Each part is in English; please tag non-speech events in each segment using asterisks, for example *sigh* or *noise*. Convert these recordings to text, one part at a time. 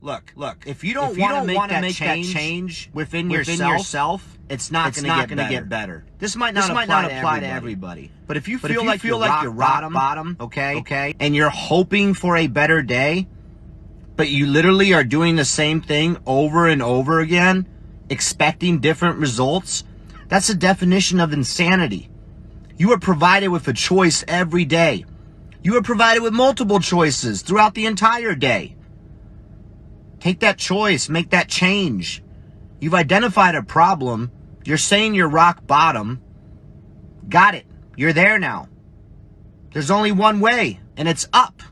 Look, look. If you don't want to make, that, make that change change within, within yourself, yourself, it's not going to gonna get get better. This might not This apply, might not to, apply everybody. to everybody. But if you But feel if you like feel you're like rock you're rock bottom, bottom, okay, okay, and you're hoping for a better day, but you literally are doing the same thing over and over again, expecting different results, that's the definition of insanity. You are provided with a choice every day. You are provided with multiple choices throughout the entire day. Take that choice, make that change. You've identified a problem. You're saying you're rock bottom. Got it. You're there now. There's only one way, and it's up.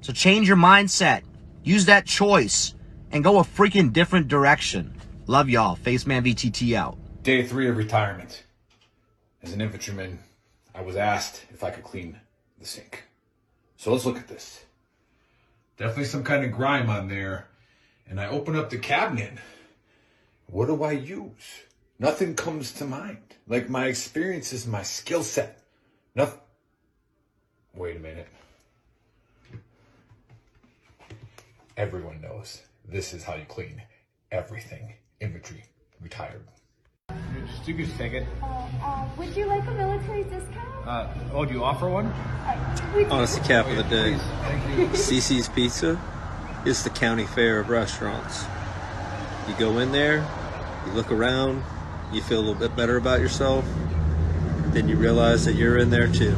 So change your mindset. Use that choice and go a freaking different direction. Love y'all. Faceman VTT out. Day three of retirement. As an infantryman, I was asked if I could clean the sink. So let's look at this. Definitely some kind of grime on there. And I open up the cabinet. What do I use? Nothing comes to mind. Like my experiences, my skill set. Nothing. Wait a minute. Everyone knows this is how you clean everything. Infantry retired. You just take it. Uh, would you like a military discount? Uh, oh, do you offer one? We Oh, it's the cap of the day. Please, thank you. Cici's Pizza is the county fair of restaurants. You go in there, you look around, you feel a little bit better about yourself, then you realize that you're in there too.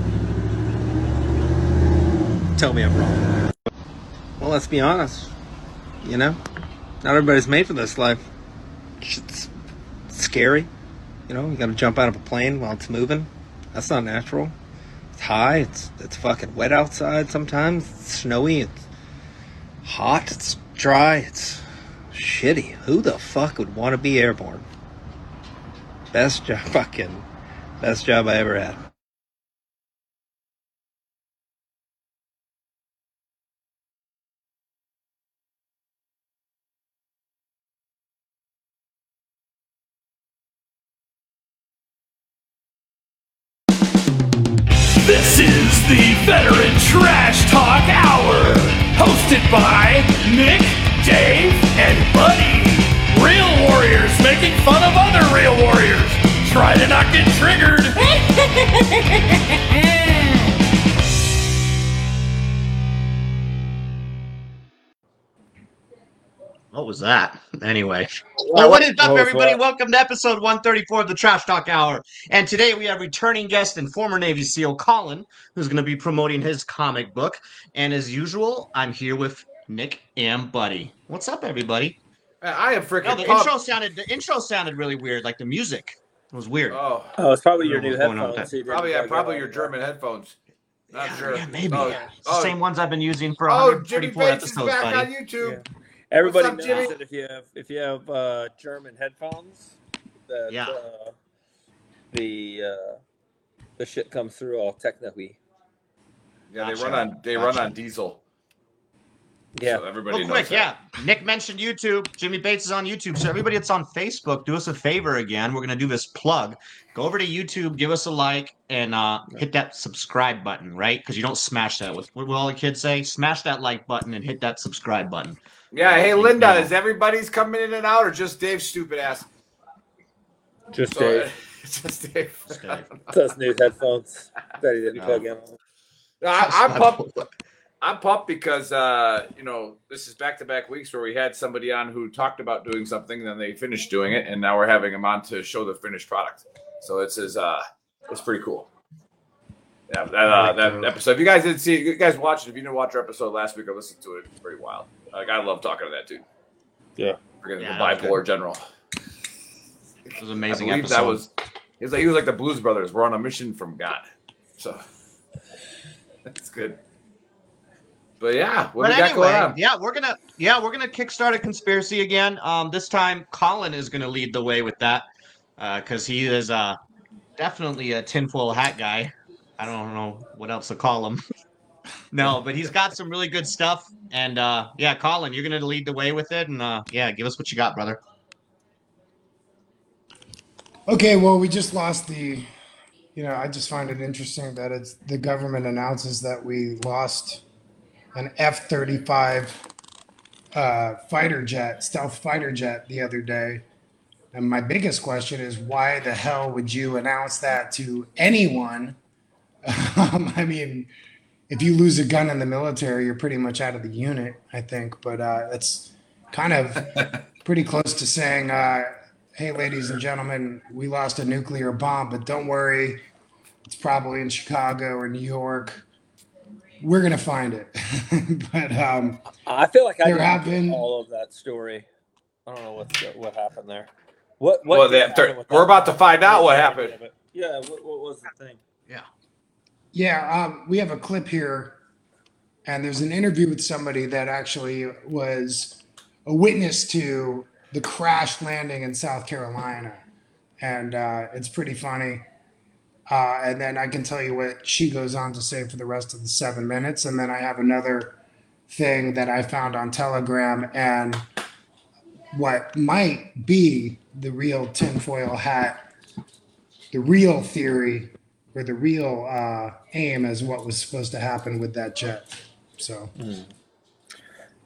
Tell me I'm wrong. Well, let's be honest. You know, not everybody's made for this life. It's scary. You know, you gotta jump out of a plane while it's moving. That's not natural. It's high. It's it's fucking wet outside sometimes. It's snowy. It's hot. It's dry. It's shitty. Who the fuck would want to be airborne? Best job, *laughs* fucking best job I ever had. This is the Veteran Trash Talk Hour, hosted by Nick, Dave, and Buddy. Real warriors making fun of other real warriors. Try to not get triggered. *laughs* What was that? Anyway. Well, what is up, everybody? Welcome to episode 134 of the Trash Talk Hour. And today we have returning guest and former Navy SEAL Colin, who's going to be promoting his comic book. And as usual, I'm here with Nick and Buddy. What's up, everybody? Uh, I am freaking No, the pumped. intro sounded the intro sounded really weird. Like the music was weird. Oh, Oh, it's probably your new headphones. probably yeah, probably your German headphones. Not yeah, sure. yeah, maybe. Oh, It's the oh, same ones I've been using for oh, Jimmy 134 Bates is episodes, back buddy. on YouTube. Everybody up, knows Jimmy? that if you have if you have uh, German headphones, that Yeah. uh, the uh, the shit comes through all techno-y. Yeah, they run on they run on diesel. Yeah. So everybody Real knows quick, that. yeah. Nick mentioned YouTube. Jimmy Bates is on YouTube. So everybody that's on Facebook, do us a favor again. We're gonna do this plug. Go over to YouTube, give us a like, and uh, hit that subscribe button, right? Because you don't smash that. With what will all the kids say? Smash that like button and hit that subscribe button. Yeah, hey Yeah. Linda, is everybody's coming in and out or just Dave's stupid ass? Just So, Dave. *laughs* just Dave. Just Dave. *laughs* Those new headphones that he didn't No. plug in. No, I, I'm pumped. I'm pumped because uh, you know this is back to back weeks where we had somebody on who talked about doing something, then they finished doing it, and now we're having them on to show the finished product. So it's is uh, it's pretty cool. Yeah, that uh, that episode. If you guys didn't see it, you guys watched it. If you didn't watch our episode last week or listened to it, it's pretty wild. Like I love talking to that dude. Yeah. Forgetting Yeah, the that was bipolar general. It was an I amazing believe episode. that was. He was like he was like the Blues Brothers. We're on a mission from God. So *laughs* that's good. But yeah, what but do you got anyway, going on? yeah, we're gonna yeah we're gonna kickstart a conspiracy again. Um, this time Colin is gonna lead the way with that because he is uh definitely a tinfoil hat guy. I don't know what else to call him. *laughs* no, but he's got some really good stuff. And uh, yeah, Colin, you're gonna lead the way with it, and uh, yeah, give us what you got, brother. Okay, well, we just lost the. You know, I just find it interesting that it's the government announces that we lost an F 35 uh, fighter jet, stealth fighter jet, the other day. And my biggest question is, why the hell would you announce that to anyone? *laughs* Um, I mean, if you lose a gun in the military, you're pretty much out of the unit, I think. But uh, it's kind of *laughs* pretty close to saying, uh, hey, ladies and gentlemen, we lost a nuclear bomb, but don't worry, it's probably in Chicago or New York. We're going to find it. *laughs* but um, I feel like I There didn't have been- all of that story. I don't know what's what happened there. What? what Well, did they- happen we're about to find out what happened. Yeah. What, what was the thing? Yeah, um, we have a clip here, and there's an interview with somebody that actually was a witness to the crash landing in South Carolina, and uh, it's pretty funny. Uh, and then I can tell you what she goes on to say for the rest of the seven minutes, and then I have another thing that I found on Telegram, and what might be the real tinfoil hat, the real theory or the real uh, aim as what was supposed to happen with that jet. So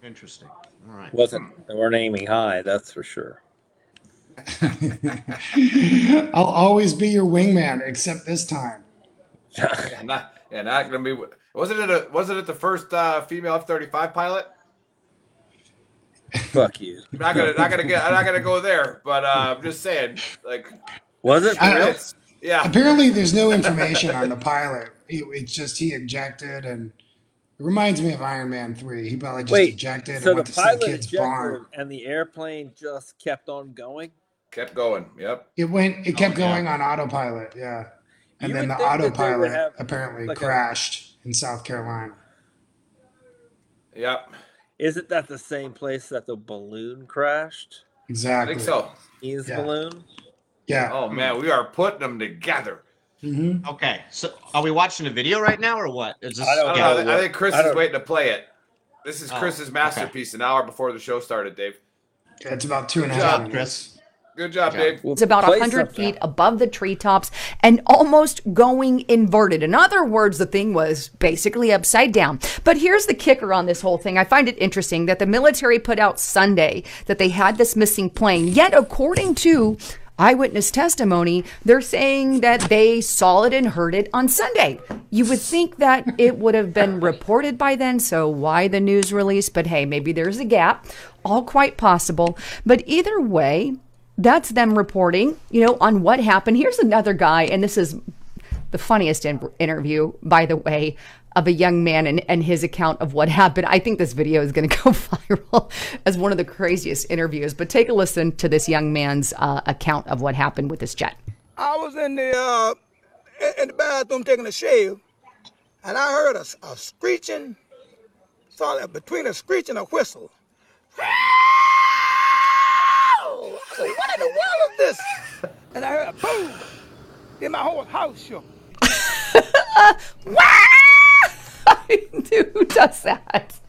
Interesting. All right. Wasn't they weren't aiming high? That's for sure. *laughs* I'll always be your wingman, except this time. *laughs* Yeah, not, yeah, not gonna be. Wasn't it a? Wasn't it the first uh, female F thirty five pilot? Fuck you. Not gonna, not gonna get. I'm not gonna go there. But uh, I'm just saying, like, Was it? I- it's, yeah. Apparently, there's no information on the pilot. It- it's just he ejected, and it reminds me of Iron Man Three. He probably just Wait. ejected So and the went to some pilot kid's ejected, barn. and the airplane just kept on going. Kept going. Yep. It went. It kept Oh, yeah. going on autopilot. Yeah, and You then the think that they would autopilot have, apparently like a- crashed in South Carolina. Yep. Isn't that the same place that the balloon crashed? Exactly. I think so. Ease Yeah. balloon. Yeah. Oh man, we are putting them together. hmm Okay. So are we watching a video right now or what? Is this I don't I, know know, I think- I what- think Chris I is waiting to play it. This is Oh, Chris's okay. masterpiece. An hour before the show started, Dave. It's about two and a half. and a Good job, minutes. Chris? Good job, Yeah. Dave. Well, It's about play 100 something. feet above the treetops and almost going inverted. In other words, the thing was basically upside down. But here's the kicker on this whole thing. I find it interesting that the military put out Sunday that they had this missing plane. Yet, according to eyewitness testimony, they're saying that they saw it and heard it on Sunday. You would think that it would have been reported by then, so why the news release? But hey, maybe there's a gap. All quite possible. But either way, that's them reporting, you know, on what happened. Here's another guy, and this is the funniest in- interview, by the way, of a young man and, and his account of what *laughs* happened. I think this video is going to go *laughs* viral as one of the craziest interviews. But take a listen to this young man's uh, account of what happened with this jet. I was in the uh, in- the bathroom taking a shave, and I heard a, a screeching, that between a screech and a whistle. I said, "What in the world is this?" And I heard a boom. Then my whole house shook. *laughs* *laughs* Who does that?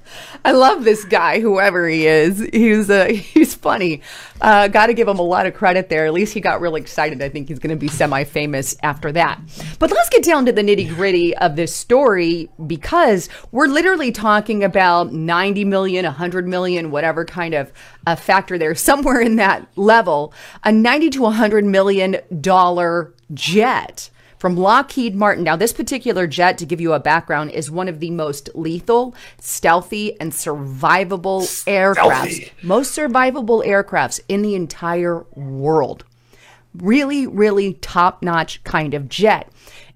I love this guy, whoever he is. He's uh, *laughs* he's funny. Uh, Got to give him a lot of credit there. At least he got really excited. I think he's going to be semi-famous after that. But let's get down to the nitty gritty of this story because we're literally talking about 90 million, 100 million, whatever kind of uh, factor there, *laughs* somewhere in that level, a 90 to 100 million dollar jet from Lockheed Martin. Now, this particular jet, to give you a background, is one of the most lethal, stealthy, and survivable aircrafts. Most survivable aircrafts in the entire world. Really, really top notch kind of jet.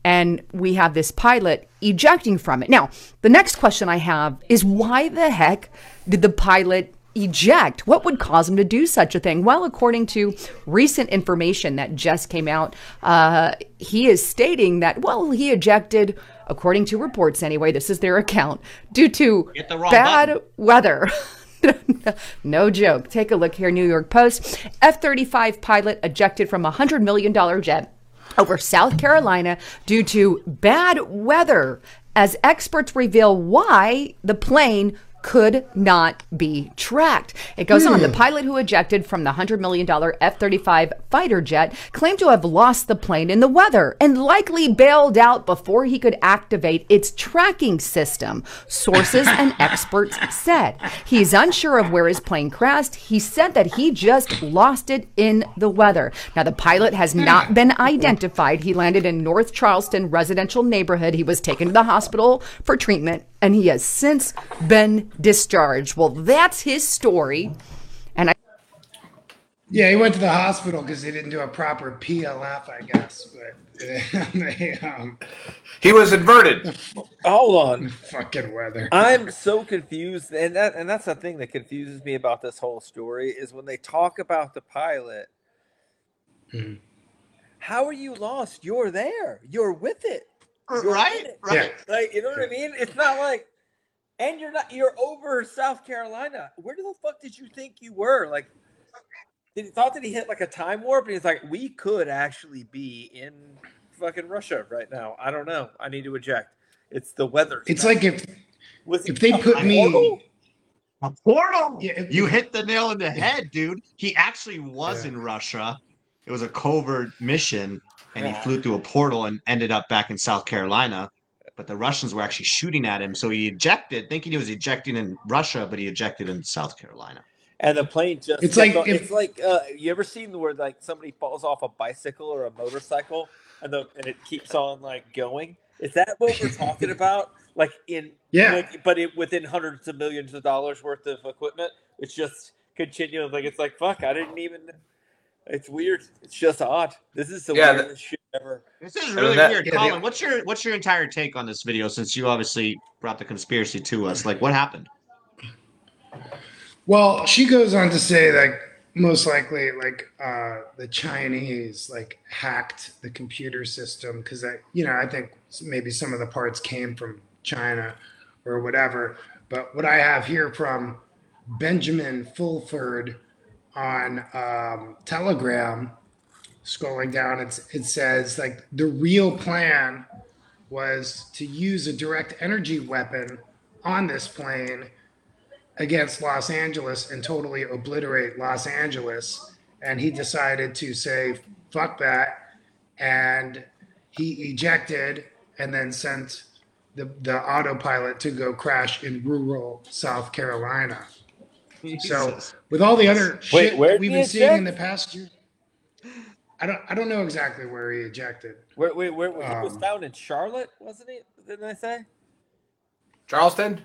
And we have this pilot ejecting from it. Now, the next question I have is why the heck did the pilot eject? What would cause him to do such a thing? Well, according to recent information that just came out, uh, he is stating that, well, he ejected, according to reports anyway, this is their account, due to Hit the wrong bad button. weather. *laughs* no joke. Take a look here, New York Post. F 35 pilot ejected from a $100 million jet over South Carolina due to bad weather, as experts reveal why the plane could not be tracked. It goes on. The hmm. pilot who ejected from the $100 million F 35 fighter jet claimed to have lost the plane in the weather and likely bailed out before he could activate its tracking system, sources and *laughs* experts said. He's unsure of where his plane crashed. He said that he just lost it in the weather. Now, the pilot has hmm. not been identified. He landed in North Charleston residential neighborhood. He was taken to the hospital for treatment and he has since been discharged. Well, that's his story. And I Yeah, he went to the hospital because he didn't do a proper PLF, I guess. But *laughs* they, um, He was inverted. Hold on. *laughs* fucking weather. I'm so confused, and that and that's the thing that confuses me about this whole story is when they talk about the pilot. Mhm. How are you lost? You're there. You're with it. You're Right? in it. Right. Like you know what I mean? It's not like, and you're not. You're over South Carolina. Where the fuck did you think you were? Like, did he thought that he hit like a time warp? And he's like, we could actually be in fucking Russia right now. I don't know. I need to eject. It's the weather. It's like if Was if they put me. portal? A portal. Yeah, if- You hit the nail in the head, dude. He actually was Yeah. in Russia. It was a covert mission, and he flew through a portal and ended up back in South Carolina. But the Russians were actually shooting at him, so he ejected, thinking he was ejecting in Russia, but he ejected in South Carolina. And the plane just It's like on- if- it's like uh, you ever seen where like somebody falls off a bicycle or a motorcycle and the and it keeps on like going. Is that what we're talking *laughs* about? Like in Yeah. like, but it, within hundreds of millions of dollars worth of equipment, it's just continuing. Like it's like fuck, I didn't even. It's weird. It's just odd. This is the Yeah, the- weirdest shit ever. This is really that- weird, Yeah, Colin. they- What's your what's your entire take on this video? Since you obviously brought the conspiracy to us, like what happened? Well, she goes on to say that most likely, like uh, the Chinese, like hacked the computer system because I, you know, I think maybe some of the parts came from China or whatever. But what I have here from Benjamin Fulford on um, Telegram, scrolling down, it says like the real plan was to use a direct energy weapon on this plane against Los Angeles and totally obliterate Los Angeles. And he decided to say, fuck that. And he ejected and then sent the, the autopilot to go crash in rural South Carolina. So with all the other Wait, shit where we've been seeing in the past year, I don't I don't know exactly where he ejected. Where, where, where, he was Um, found in Charlotte, wasn't he? Didn't I say Charleston?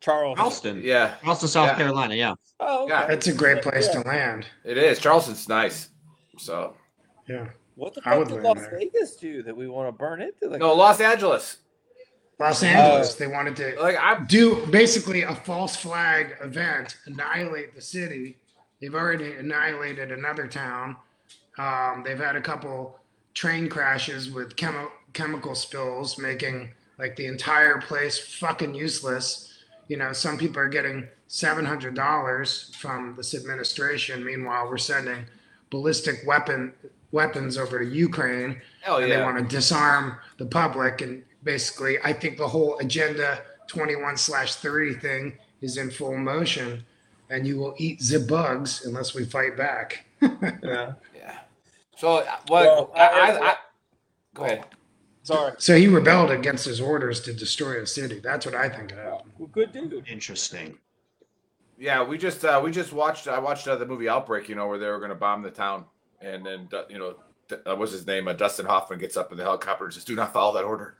Charles? Charleston, Yeah, Charleston, South Yeah. Carolina. Yeah. Oh, okay. Yeah. That's a great place Yeah. to land. it is. Charleston's nice. So Yeah. What the I fuck would did land Las there. Vegas do that we want to burn into? Like, no, Los Angeles. Los Uh, Angeles, they wanted to Like I'm do basically a false flag event, annihilate the city. They've already annihilated another town. Um, they've had a couple train crashes with chemi- chemical spills, making like the entire place fucking useless. You know, some people are getting seven hundred dollars from this administration. Meanwhile, we're sending ballistic weapon weapons over to Ukraine hell and they want to disarm the public and basically i think the whole agenda 21 slash 30 thing is in full motion and you will eat the bugs unless we fight back *laughs* yeah. Yeah. So uh, what? Well, I, I- I, I, go ahead. Sorry. so he rebelled against his orders to destroy a city that's what i think happened Well, good dude. Interesting. Yeah, we just uh, we just watched. I watched uh, the movie Outbreak. You know where they were going to bomb the town, and then uh, you know uh, what's his name? Uh, Dustin Hoffman gets up in the helicopter and says, "Do not follow that order."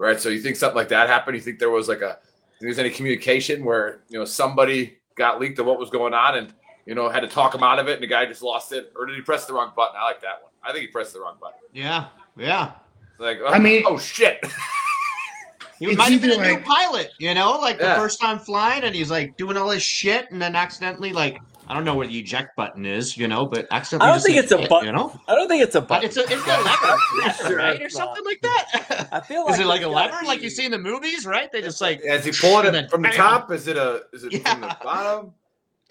Right. So you think something like that happened? You think there was like a think there's any communication where you know somebody got leaked of what was going on and you know had to talk him out of it, and the guy just lost it, or did he press the wrong button? I like that one. I think he pressed the wrong button. Yeah. Yeah. Like, I mean- oh shit. *laughs* He It's might have been a either new pilot, you know, like Yeah. the first time flying, and he's like doing all this shit, and then accidentally, like, I don't know where the eject button is, you know, but accidentally. I don't just think it's a button. You know, I don't think it's a button. it's a it's a I'm lever, lever, sure right, or something like that. I feel like is like it like a there's gotta lever, like you see in the movies, right? They just like as you pull it then from the top? Is it a? Is it from the bottom?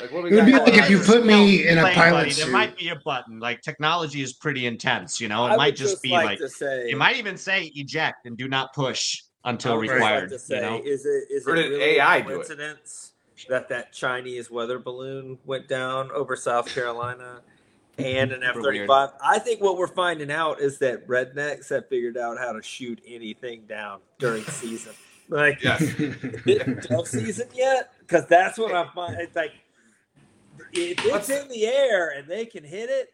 Like what we It would got be like if you put me in a Plane, pilot buddy, there suit. might be a button. Like technology is pretty intense, you know. It I might would just, be like, like to say. it might even say eject and do not push I until would just required. like to say, you know? is it is it Or did really AI a do it? coincidence that that Chinese weather balloon went down over South Carolina and an F 35. I think what we're finding out is that rednecks have figured out how to shoot anything down during *laughs* season. Like, Yes. *laughs* dove season yet? Because that's what I'm finding. It's like if it's What's- in the air and they can hit it,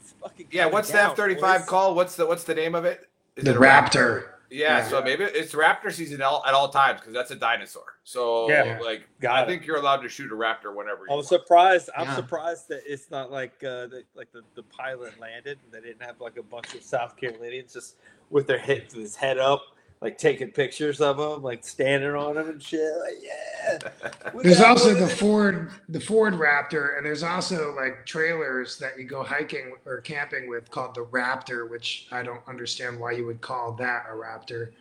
it's fucking Yeah, coming what's the F thirty five boys. called? What's the what's the name of it? Is The it a Raptor. Yeah, Yeah. so maybe it's raptor season all, at all times because that's a dinosaur. So Yeah. like, Got I it. think you're allowed to shoot a raptor whenever. You I'm want. surprised. I'm Yeah. surprised that it's not like uh, the, like the, the pilot landed and they didn't have like a bunch of South Carolinians just with their head with his head up, like taking pictures of him, like standing on him and shit. Like, yeah. *laughs* there's also the Ford, the Ford Raptor, and there's also like trailers that you go hiking or camping with called the Raptor, which I don't understand why you would call that a Raptor.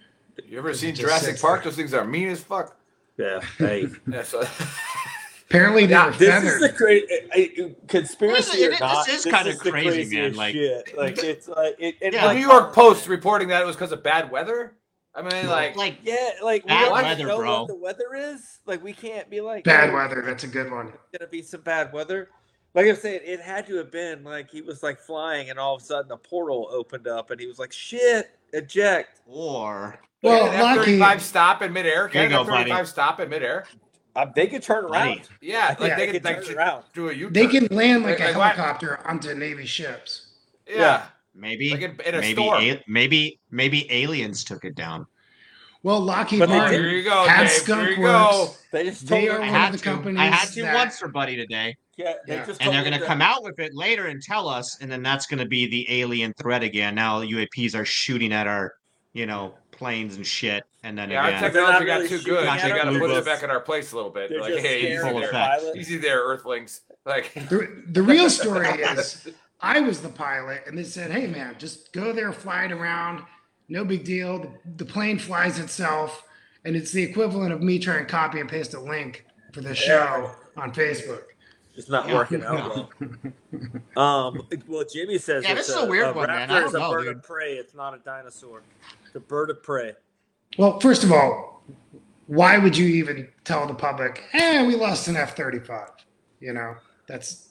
You ever seen Jurassic Park? there. Those things are mean as fuck. Yeah. Hey. *laughs* *laughs* Apparently they Now, were this feathered. is the crazy conspiracy Well, or not. this is kinda the crazy, man, like- shit. like *laughs* it's like it, and Yeah, like, the New York Post reporting that it was because of bad weather. I mean, like, like Yeah, like we Bad don't weather, know bro. what the weather is. Like we can't be like Bad oh, weather. That's a good one. It's gonna be some bad weather. Like I'm saying, it had to have been like he was like flying, and all of a sudden a portal opened up, and he was like, "Shit, eject." or Well, can an F thirty five stop in midair? There Can you an go, F thirty five buddy. stop in midair? Um, they could turn around. Buddy. Yeah, like Yeah, they they could could like turn around. do a U-turn. They can land like a Like, why- helicopter onto Navy ships. Yeah, maybe like in, in a maybe storm. a, maybe maybe aliens took it down. Well, Lockheed But they Here Martin you go, had Dave. Skunk Here you Works. go. They just They told are them- I one of had the to. companies I had to that- once for Buddy today, Yeah, they Yeah. just and they're going to come out with it later and tell us, and then that's going to be the alien threat again. Now UAPs are shooting at our, you know, planes and shit, and then Yeah, our again, They're technology not got really too good. at They got to put They're it back in our place a little bit. They're Like, hey, easy of full their there, easy there, Earthlings. Like, *laughs* The, the real story *laughs* is I was the pilot, and they said, hey, man, just go there, fly it around. No big deal. The, the plane flies itself, and it's the equivalent of me trying to copy and paste a link for the show on Facebook. It's not working out well. *laughs* Um, well, Jimmy says Yeah, it's this is a weird one, man. I don't is a bird dude. of prey. It's not a dinosaur. It's a bird of prey. Well, first of all, why would you even tell the public, eh, we lost an F 35? You know, that's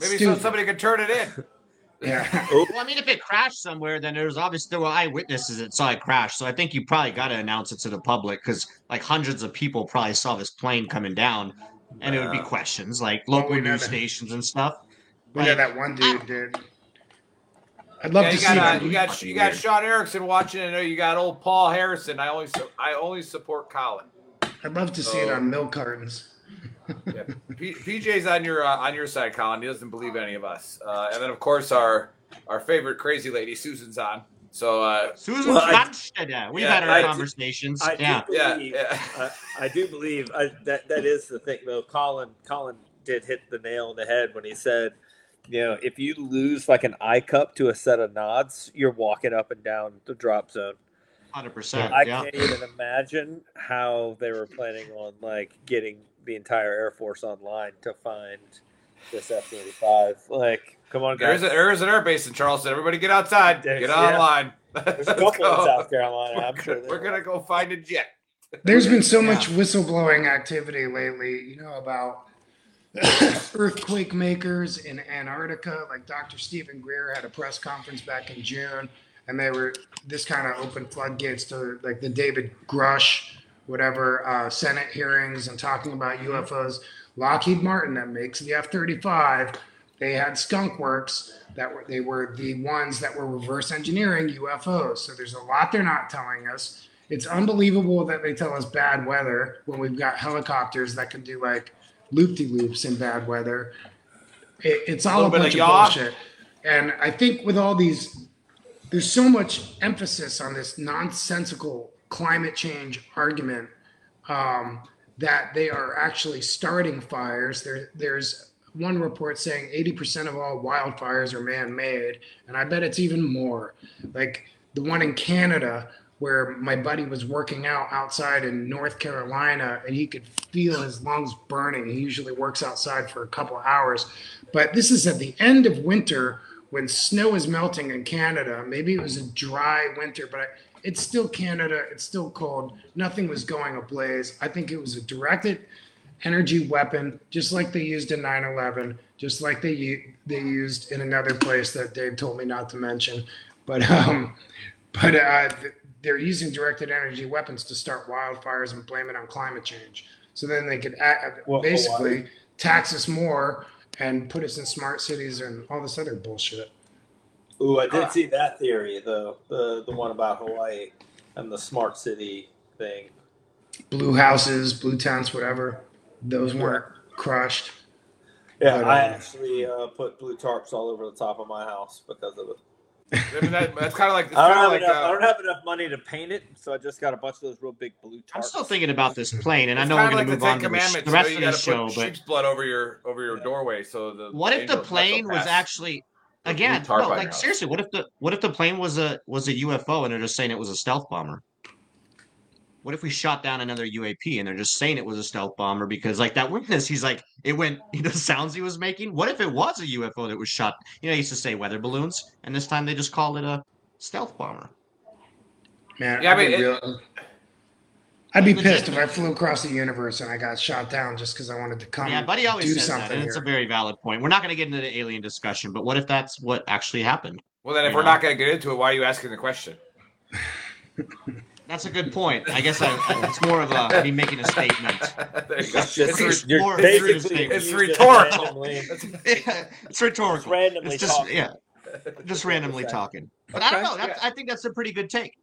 maybe so somebody could turn it in. *laughs* Yeah. *laughs* Well, I mean, if it crashed somewhere, then there's obviously there were eyewitnesses that saw it crash. So I think you probably got to announce it to the public because like hundreds of people probably saw this plane coming down, and it would be questions like local news that- stations and stuff. We know Like, that one dude did. I'd love Yeah, to you see got, uh, you got you got Sean Erickson watching. I know you got old Paul Harrison. I only su- I only support Colin. I'd love to see it on milk cartons. Yeah. *laughs* P- PJ's on your uh, on your side, Colin. He doesn't believe any of us. Uh, and then of course our our favorite crazy lady Susan's on. So uh, Susan Well, I- Brandstede, we've Yeah, had our I- conversations. I yeah, do Yeah, believe, yeah. *laughs* I, I do believe I, that that is the thing though. Colin Colin did hit the nail on the head when he said, you know, if you lose like an eye cup to a set of nods, you're walking up and down the drop zone. hundred percent. I Yeah, can't even imagine how they were planning on like getting the entire Air Force online to find this F thirty five. Like, come on, guys. is a, there is an air base in Charleston. Everybody get outside. There's- Get yeah. online. There's a *laughs* Let's couple in. South Carolina. We're, sure gonna, we're gonna go find a jet. There's been so Yeah. much whistleblowing activity lately, you know, about earthquake makers in Antarctica. Like Dr. Steven Greer had a press conference back in June, and they were this kind of open floodgates to like the David Grusch, whatever, uh, Senate hearings and talking about UFOs. Lockheed Martin, that makes the F 35, they had Skunk Works that were they were the ones that were reverse engineering UFOs. So there's a lot they're not telling us. It's unbelievable that they tell us bad weather when we've got helicopters that can do like loop de loops in bad weather. It, it's all a, Little bit of bunch of, bullshit. And I think with all these, there's so much emphasis on this nonsensical climate change argument um, that they are actually starting fires. There, there's one report saying 80% of all wildfires are man-made, and I bet it's even more. Like the one in Canada, where my buddy was working out outside in North Carolina, and he could feel his lungs burning. He usually works outside for a couple hours, but this is at the end of winter when snow is melting in Canada. Maybe it was a dry winter, but it's still Canada. It's still cold. Nothing was going ablaze. I think it was a directed energy weapon, just like they used in 9/11, just like they they used in another place that Dave told me not to mention. But um, but uh, they're using directed energy weapons to start wildfires and blame it on climate change. So then they could a- Well, basically Hawaii. tax us more and put us in smart cities and all this other bullshit. Ooh, I did see that theory, the the the one about Hawaii and the smart city thing. Blue houses, blue tents, whatever. Those weren't crushed. Yeah, But, I um, actually uh, put blue tarps all over the top of my house because of it. I mean, that, that's kind of like it's *laughs* I don't, have like enough, I uh, don't have enough money to paint it, so I just got a bunch of those real big blue tarps. I'm still thinking about this plane, and I know we're going like to move on to the, sh- Commandments. the you know, rest you of the show. But sheep's blood over your over your doorway, so the what if the plane was actually again? No, like house. seriously, what if the what if the plane was a was a UFO and they're just saying it was a stealth bomber? What if we shot down another UAP and they're just saying it was a stealth bomber because like that witness, he's like it went you *laughs* the sounds he was making. What if it was a UFO that was shot? You know, he used to say weather balloons, and this time they just called it a stealth bomber. Man, Yeah, I I'd, mean, be it- real, I'd be pissed if I flew across the universe and I got shot down just because I wanted to come Yeah, Buddy always do says that, something and it's a very valid point. We're not going to get into the alien discussion, but what if that's what actually happened? Well, then if You we're know? not going to get into it, why are you asking the question? *laughs* That's a good point. I guess I, it's more of a me making a statement. there you. It's It's, re- more- basically it's rhetorical. randomly. *laughs* it's rhetorical. Just randomly It's just talking. yeah, just randomly talking. But I don't know. That's, I think that's a pretty good take.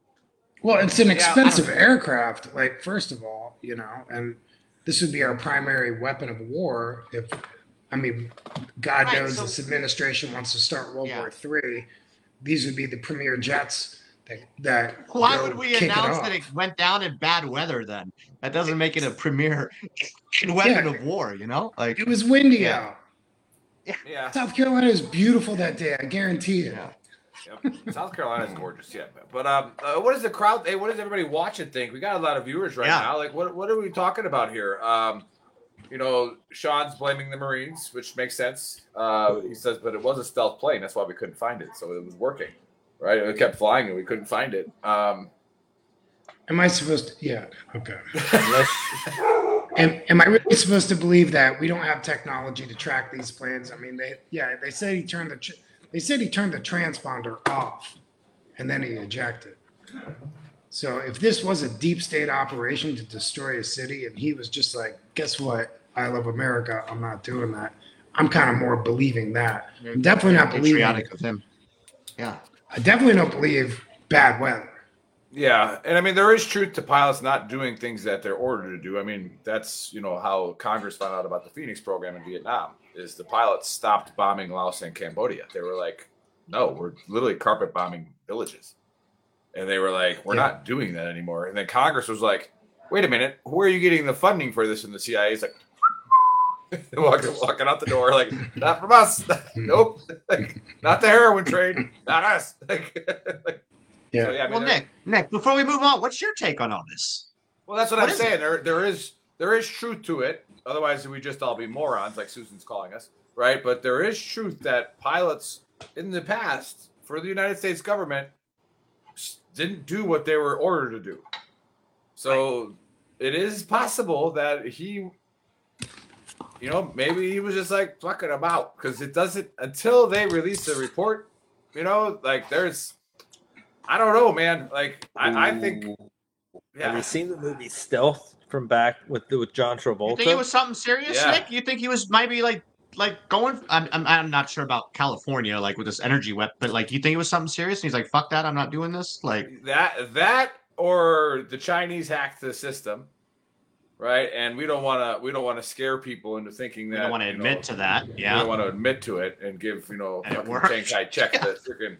Well, it's an expensive don't- aircraft. Like, first of all, you know, and this would be our primary weapon of war. If I mean, God Right, knows so- this administration wants to start World Yeah. War Three. These would be the premier jets that that. Why would we kick it announce that it went down in bad weather? Then that doesn't make it a premier *laughs* weapon Yeah. of war. You know, like It was windy Yeah. out. Yeah. South Carolina is beautiful that day. I guarantee it. Yeah. Yep. South Carolina's gorgeous, yeah. But um, uh, what does the crowd? Hey, what does everybody watching think? We got a lot of viewers right Yeah. now. Like, what what are we talking about here? Um, you know, Sean's blaming the Marines, which makes sense. Uh, he says, but it was a stealth plane. That's why we couldn't find it. So it was working, right? It kept flying and we couldn't find it. Um, Am I supposed to? Yeah. Okay. *laughs* Am, am I really supposed to believe that we don't have technology to track these planes? I mean, they yeah, they said he turned the tr- they said he turned the transponder off, and then he ejected. So if this was a deep state operation to destroy a city, and he was just like, guess what? I love America. I'm not doing that. I'm kind of more believing that. I'm definitely not believing. patriotic of him. Yeah. I definitely don't believe bad weather. Yeah, and I mean there is truth to pilots not doing things that they're ordered to do. I mean that's you know how Congress found out about the Phoenix program in Vietnam is the pilots stopped bombing Laos and Cambodia. They were like, no, we're literally carpet bombing villages, and they were like, we're Yeah. not doing that anymore. And then Congress was like, wait a minute, where are you getting the funding for this? And the CIA is like. *laughs* walking, walking out the door, like not from us. *laughs* nope, like, not the heroin trade, not us. *laughs* Like, Yeah. so, yeah, I mean, Well, there- Nick, Nick, before we move on, what's your take on all this? Well, that's what, What I'm is saying. There, there is there is truth to it. Otherwise, we just all be morons, like Susan's calling us, right? But there is truth that pilots in the past for the United States government didn't do what they were ordered to do. So it is possible that he, you know, maybe he was just like fucking about because it doesn't until they release the report. You know, like there's, I don't know, man. Like I, I think. Have you seen the movie Stealth from back with with John Travolta? You think it was something serious, Yeah. Nick? You think he was maybe like like going? I'm, I'm I'm not sure about California, like with this energy weapon, but like you think it was something serious? And he's like, "Fuck that, I'm not doing this." Like, that that or the Chinese hacked the system, right? And we don't want to we don't want to scare people into thinking that. we that don't want to admit know, to that. Yeah. We don't want to admit to it and give you know And it fucking. Chiang Kai check the *laughs* freaking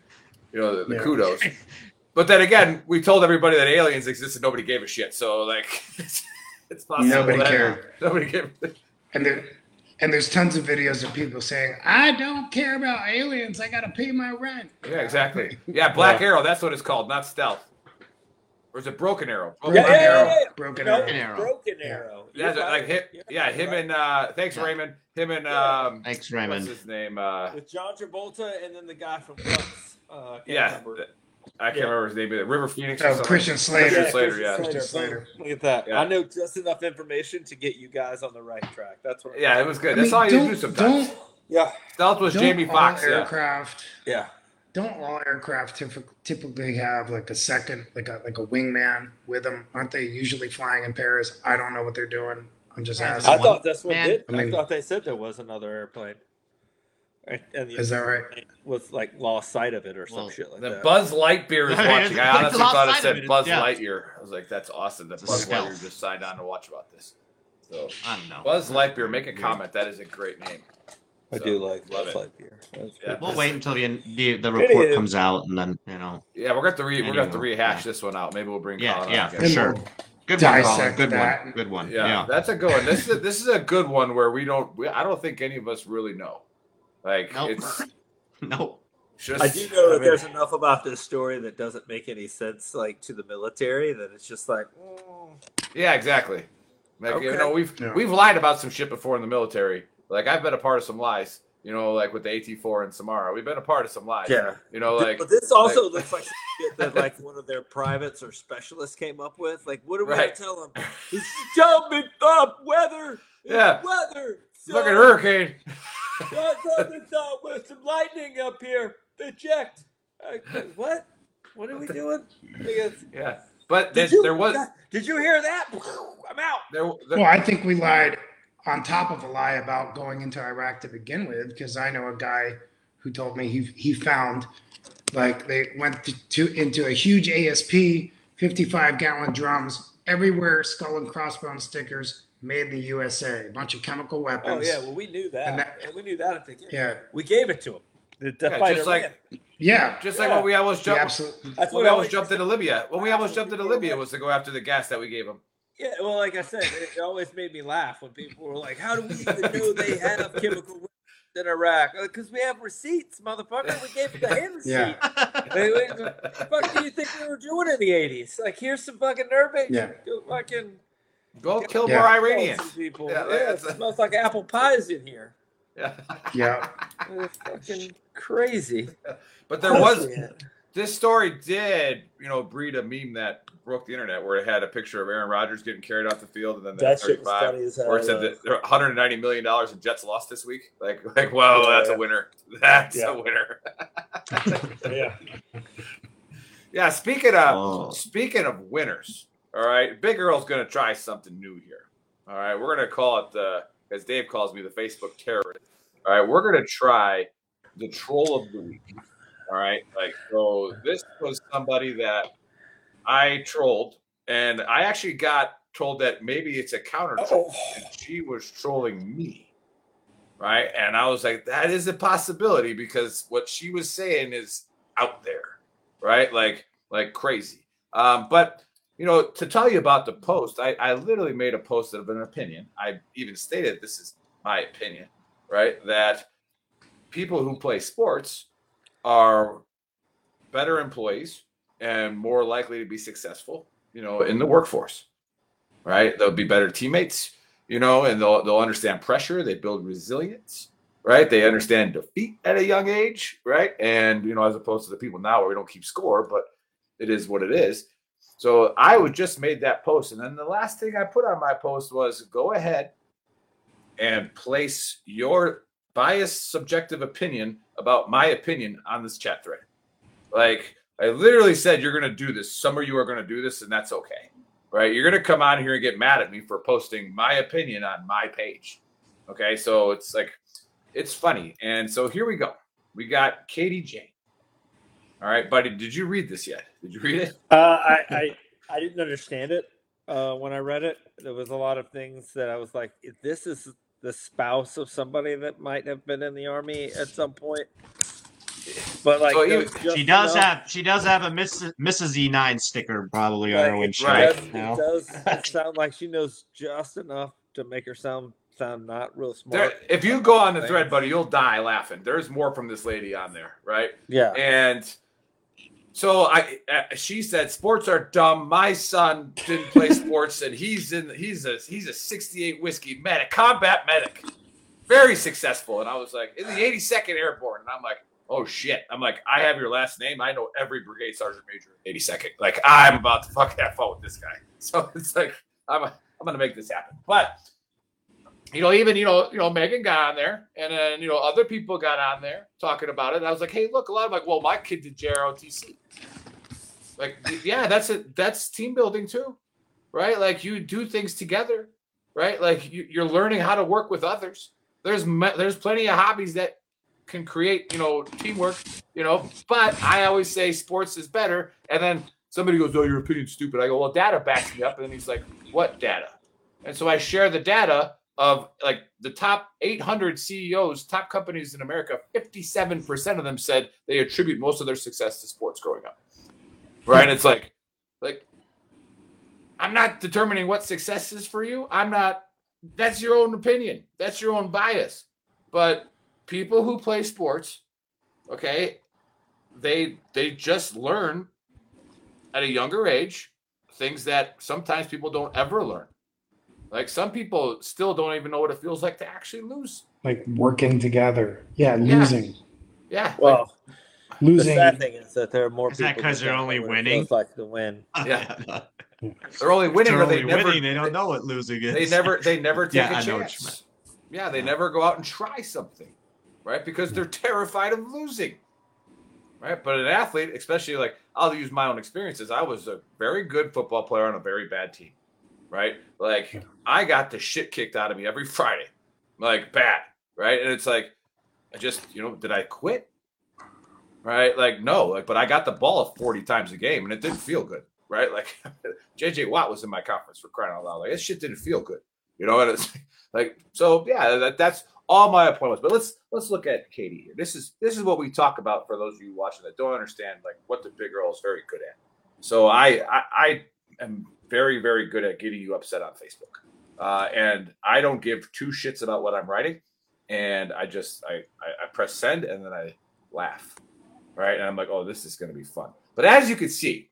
you know the, the Yeah. kudos. *laughs* But then again, we told everybody that aliens existed. Nobody gave a shit. So like, *laughs* it's, it's possible. Nobody that- cared. Nobody gave. And there, and there's tons of videos of people saying, "I don't care about aliens. I gotta pay my rent." Yeah, exactly. Yeah, Black Arrow. That's what it's called, not stealth. Or is it Broken Arrow? Broken Yeah, yeah, arrow. yeah, yeah. Broken No, arrow. Arrow. Broken Arrow. Yeah, You're like right. him, yeah, him right. and uh thanks Yeah. Raymond. Him and Yeah. um thanks, what's Raymond. his name? Uh with John Travolta and then the guy from Guts. Uh, yeah. remember. I can't remember his name either. River Phoenix. or Oh, something. Christian Slater. Christian Yeah, Slater. Yeah. Slater. Boom. Slater. Look at that. Yeah. I know just enough information to get you guys on the right track. That's what. Yeah, it was good. I That's mean, all you don't- sometimes. don't- Yeah. Stealth was Don't Jamie all Foxx. Yeah. aircraft. Yeah. Don't all aircraft typically have like a second, like a like a wingman with them? Aren't they usually flying in pairs? I don't know what they're doing. I'm just asking. I thought that's what Man. did. I mean- I thought they said there was another airplane. Right, And the Is that right? Was like lost sight of it or some Well, shit like the that. Buzz Lightyear is *laughs* watching. I honestly thought it said it, Buzz yeah. Lightyear. I was like, that's awesome that It's a Buzz stealth. Lightyear just signed on to watch about this. So I don't know. Buzz Lightyear, make a comment. That is a great name. I So, do like love Buzz it. Lightyear. That's Yeah. We'll wait until the the, the report comes out, and then you know. Yeah, we're going to re- we're going to have to Anyway, rehash this one out. Maybe we'll bring Yeah, Colin on yeah, again. for sure. Good one, Colin. Good that. one. Good one. Yeah, Yeah. that's a good one. This is a, this is a good one where we don't. We, I don't think any of us really know. Like Nope. it's *laughs* no. Just I do know I that mean- there's enough about this story that doesn't make any sense, like to the military, that it's just like, mm. Yeah, exactly. Like you know, we've Yeah. we've lied about some shit before in the military. Like I've been a part of some lies. You know, like with the AT4 and Samarra, we've been a part of some lies. Yeah. You know, like. but this also like- looks like *laughs* shit that like one of their privates or specialists came up with. Like, what do we Right. tell them? It's jumping up weather. Yeah. weather. Fucking hurricane. *laughs* Something up with some lightning up here. Eject. Uh, what? What are we doing? Yeah, but Did there, you- there was *laughs* Did you hear that? I'm out. there. there Well, I think we lied on top of a lie about going into Iraq to begin with, because I know a guy who told me he he found like they went to, to into a huge ASP, 55 gallon drums everywhere, skull and crossbone stickers made in the USA, a bunch of chemical weapons. Oh yeah, well we knew that. And that- Yeah, we knew that at the beginning. Yeah. we gave it to him. The, the Yeah, fighter just like- ran. Yeah. just like when we almost jumped. absolutely. That's when what we almost always- jumped into Libya. When we almost jumped into Libya was to go after the gas that we gave them. Yeah, well, like I said, it always made me laugh when people were like, "How do we even know they have chemical weapons in Iraq?" Because we have receipts, motherfucker. We gave them the hand *laughs* receipt. Yeah. Hey, wait, what the fuck do you think we were doing in the '80s? Like, here's some fucking nerve agent. Yeah. Go fucking Go kill Yeah. more kill Iranians. people. Yeah, Yeah, that's- it smells like apple pies in here. Yeah. Yeah. It's fucking crazy. But there was this story did, you know, breed a meme that broke the internet where it had a picture of Aaron Rodgers getting carried off the field and then the That shit was funny as hell, where it said though. that there are 190 million dollars in Jets lost this week. Like *laughs* like whoa, Yeah, that's yeah. a winner. *laughs* That's Yeah. a winner. *laughs* yeah. Yeah, speaking of Oh. speaking of winners, all right, Big Earl's gonna try something new here. All right, we're gonna call it the as Dave calls me the Facebook terrorist. All right, we're gonna try the troll of the week. All right, like so this was somebody that I trolled, and I actually got told that maybe it's a counter troll, and she was trolling me. Right, and I was like, that is a possibility because what she was saying is out there right? Like like crazy. Um, but you know, to tell you about the post, I, I literally made a post of an opinion. I even stated this is my opinion, right? That people who play sports are better employees and more likely to be successful, you know, in the workforce. Right? They'll be better teammates, you know, and they'll they'll understand pressure, they build resilience, right? They understand defeat at a young age, right? And you know, as opposed to the people now where we don't keep score, but it is what it is. So I would just made that post, and then the last thing I put on my post was go ahead and place your biased, subjective opinion about my opinion on this chat thread. Like I literally said, you're going to do this. Some of you are going to do this, and that's okay, right? You're going to come on here and get mad at me for posting my opinion on my page. Okay, so it's like it's funny. And so here we go. We got Katie Jane. All right, buddy, did you read this yet? Did you read it? Uh, I, I I didn't understand it uh, when I read it. There was a lot of things that I was like, "This is the spouse of somebody that might have been in the army at some point." But like, So there you- was just She does enough- have she does have a Mrs. Mrs. E9 sticker probably on like, her it windshield. does- you? It does *laughs* sound like she knows just enough to make her sound sound not real There, smart. if you go on the thread, buddy, you'll die laughing. There's more from this lady on there, right? Yeah. And so I, uh, she said, "Sports are dumb. My son didn't play *laughs* sports, and he's in. He's a he's a 68 whiskey medic, combat medic, very successful." And I was like, "In the 82nd Airborne," and I'm like, oh shit. I'm like, I have your last name. I know every brigade sergeant major, 82nd. Like, I'm about to fucking have fun with this guy. *laughs* So it's like, I'm, I'm gonna make this happen. But you know, even you know, you know, Megan got on there, and then you know, other people got on there talking about it. And I was like, hey, look, a lot of like, well, my kid did JROTC. Like, yeah, that's it. That's team building too, right? Like, you do things together, right? Like, you, you're learning how to work with others. There's there's plenty of hobbies that can create, you know, teamwork, you know. But I always say sports is better. And then somebody goes, "Oh, your opinion's stupid." I go, "Well, data backs me up." And then he's like, "What data?" And so I share the data of like the top 800 CEOs, top companies in America. 57% of them said they attribute most of their success to sports growing up. Right? It's like, like I'm not determining what success is for you. I'm not. That's your own opinion. That's your own bias. But people who play sports, okay, they they just learn at a younger age things that sometimes people don't ever learn. Like some people still don't even know what it feels like to actually lose. Like working together. Yeah, Yeah. losing. Yeah. Well, Losing. The sad thing is that there are more Is that people 'cause that they're only know what it winning? feels like to win. *laughs* Yeah. They're only winning, They're or they only never winning, they don't know what losing is. They never they never *laughs* take Yeah, a I know what you chance. Yeah, they never go out and try something, right? Because they're terrified of losing. Right? But an athlete, especially like I'll use my own experiences. I was a very good football player on a very bad team. Right? Like I got the shit kicked out of me every Friday. Like bad. Right? And it's like I just, you know, did I quit? Right? Like, no, like, but I got the ball 40 times a game and it didn't feel good. Right? *laughs* Like JJ Watt was in my conference for crying out loud. Like that shit didn't feel good. You know, and it's *laughs* like so yeah, that, that's all my appointments. But let's let's look at Katie here. This is this is what we talk about for those of you watching that don't understand like what the Big Earl is very good at. So I I, I am very very good at getting you upset on Facebook, uh, and I don't give two shits about what I'm writing, and I just I, I I press send and then I laugh, right? And I'm like, oh, this is going to be fun. But as you can see,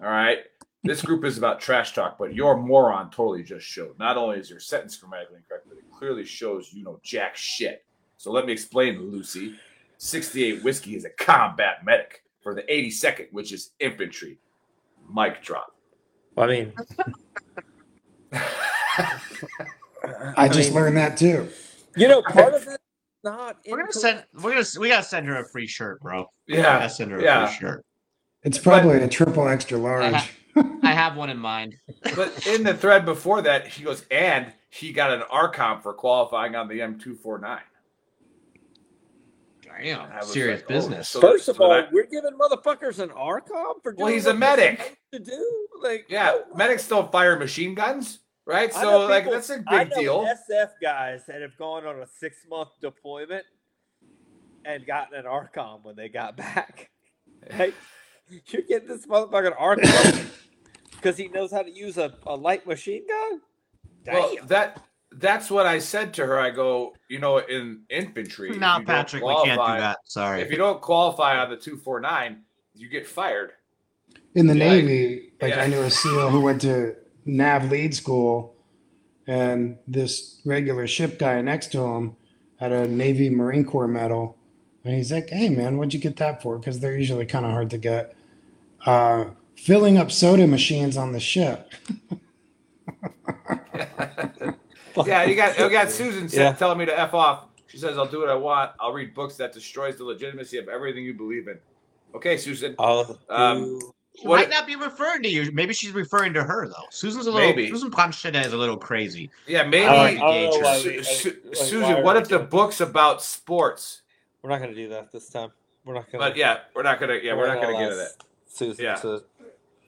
all right. This group is about trash talk, but your moron totally just showed. Not only is your sentence grammatically incorrect, but it clearly shows you know jack shit. So let me explain, Lucy. 68 Whiskey is a combat medic for the 82nd, which is infantry. Mic drop. I mean, I just learned that too. You know, part of it not. We're gonna send. We're gonna. We gotta send her a free shirt, bro. We Yeah, gotta send her a yeah. free shirt. It's probably a triple extra large. I have one in mind. *laughs* But in the thread before that, she goes, and he got an RCOM for qualifying on the M249. Damn, I was serious like, oh, business. so- First of all, that- we're giving motherfuckers an RCOM for doing Well, he's a medic. To do like Yeah, oh, medics don't fire machine guns, right? I So know like people- that's a big know deal. SF guys that have gone on a six month deployment and gotten an RCOM when they got *laughs* back. Hey, you're getting this motherfucking RCOM *coughs* because he knows how to use a, a light machine gun. Damn. Well, that that's what I said to her. I go, you know, in infantry. No, you don't Patrick, we can't do that. Sorry. If you don't qualify on the two four nine, you get fired. In the Yeah. Navy, like Yeah. I knew a SEAL who went to Nav lead school, and this regular ship guy next to him had a Navy Marine Corps medal. And he's like, hey, man, what'd you get that for? Because they're usually kind of hard to get. Uh, filling up soda machines on the ship. *laughs* yeah, you got you got Susan Yeah. telling me to f off. She says, "I'll do what I want. I'll read books that destroys the legitimacy of everything you believe in." Okay, Susan. I'll Um, She what- might not be referring to you. Maybe she's referring to her though. Susan's a little. Maybe. Susan Ponchetta is a little crazy. Yeah, maybe. I don't- I don't know why Su- we- Su- like, Susan, what if the doing- book's about sports? We're not going to do that this time. We're not going. But yeah, we're not gonna. Yeah, we're not gonna get into that. Susan Yeah. to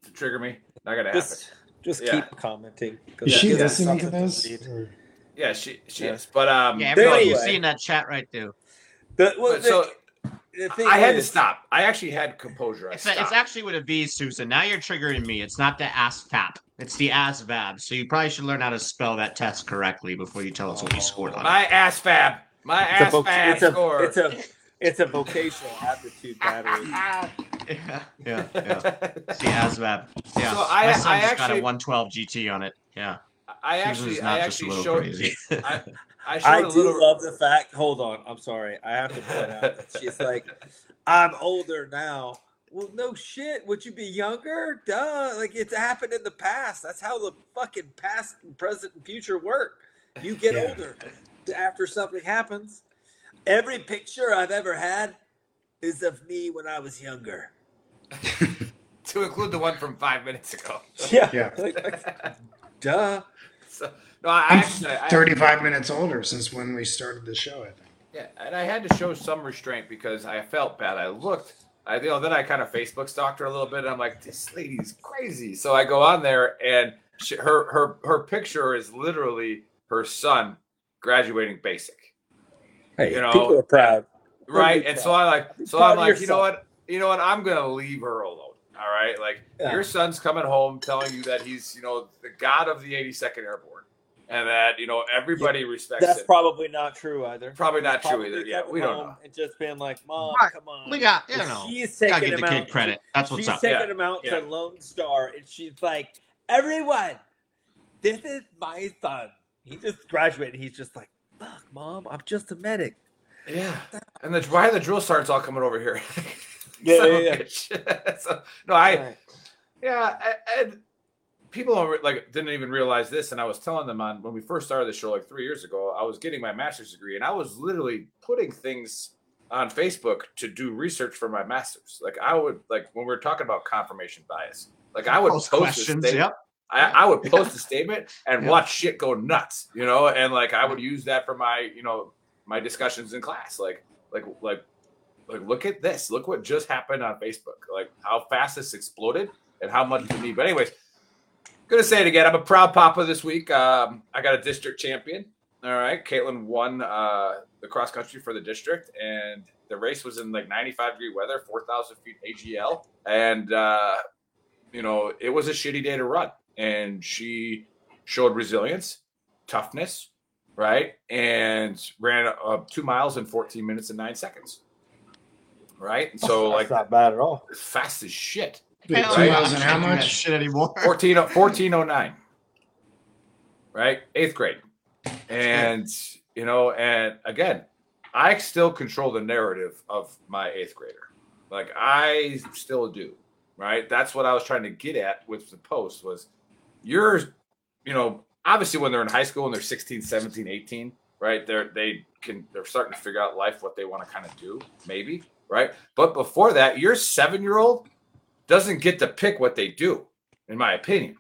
To trigger me, not gonna happen. just just Yeah. keep commenting. Is that she listening to this? Or- Yeah, she she Yeah. is. But um, Yeah, no, everybody you anyway. see in that chat right there. The, well, but so the, the thing I had to stop. I actually had composure. I It's, a, it's actually with a V, Susan. Now you're triggering me. It's not the ASVAB. It's the ASVAB. So you probably should learn how to spell that test correctly before you tell us what you scored on my ass fab. My It's a, ass voc- fab it's, a, score. it's a it's a vocational aptitude battery. *laughs* yeah, yeah, yeah. *laughs* It's the ASVAB. Yeah. So I- My son I just got a 112 GT on it. Yeah. I actually, I actually little showed. crazy. I, I showed I a do little- love the fact. Hold on, I'm sorry. I have to point out that she's like, I'm older now. Well, no shit. Would you be younger? Duh. Like it's happened in the past. That's how the fucking past, and present, and future work. You get Yeah. older after something happens. Every picture I've ever had is of me when I was younger. *laughs* to include the one from five minutes ago. Yeah. Yeah. *laughs* Like, like, duh. So, no, I I'm actually, I, 35 minutes older since when we started the show, I think. Yeah, and I had to show some restraint because I felt bad. I looked, I you know, then I kind of Facebook stalked her a little bit. And I'm like, this lady's crazy. So I go on there, and she, her her her picture is literally her son graduating basic. Hey, You know, people are proud. They'll be right? And so proud. I like, Be so proud I'm of your like, you know what? You know what? I'm gonna leave her alone. All right, like Yeah. your son's coming home telling you that he's, you know, the god of the 82nd Airborne, and that you know everybody respects That's him. probably not true either. Probably not He's true either. Yeah, we don't know. And just being like, Mom, Right. come on. We got, you know, she's gotta taking give the him kid out. credit. That's what's she's up. taking Yeah. him out Yeah. to Lone Star, and she's like, "Everyone, this is my son. He just graduated. He's just like, fuck, Mom, I'm just a medic." Yeah, and the why the drill sergeants all coming over here? *laughs* *laughs* Yeah, Son yeah, yeah. *laughs* So, no, I Right. yeah, I- and people don't like didn't even realize this. And I was telling them on when we first started the show like three years ago, I was getting my master's degree, and I was literally putting things on Facebook to do research for my master's. Like I would like when we were talking about confirmation bias, like I would Post post questions, a statement. yep. I, I would post a statement and Yep. watch shit go nuts, you know, and like I would use that for my, you know, my discussions in class. Like, like, like, like, look at this. Look what just happened on Facebook. Like how fast this exploded and how much to me. But anyways, gonna say it again. I'm a proud papa this week. Um, I got a district champion. All right, Caitlin won uh, the cross country for the district, and the race was in like 95 degree weather, 4,000 feet AGL, and uh, you know it was a shitty day to run. And she showed resilience, toughness, right, and ran uh, two miles in 14 minutes and nine seconds. Right, And *laughs* so like not bad at all. fast as shit. Wait, Hell two miles I and how much? shit anymore. *laughs* 14, 1409 right? Eighth grade. And you know and again i still control the narrative of my eighth grader. Like i still do right? That's what i was trying to get at with the post was you're you know obviously when they're in high school and they're 16 17 18 right? They're they can they're starting to figure out life what they want to kind of do maybe right? But before that your seven year old doesn't get to pick what they do in my opinion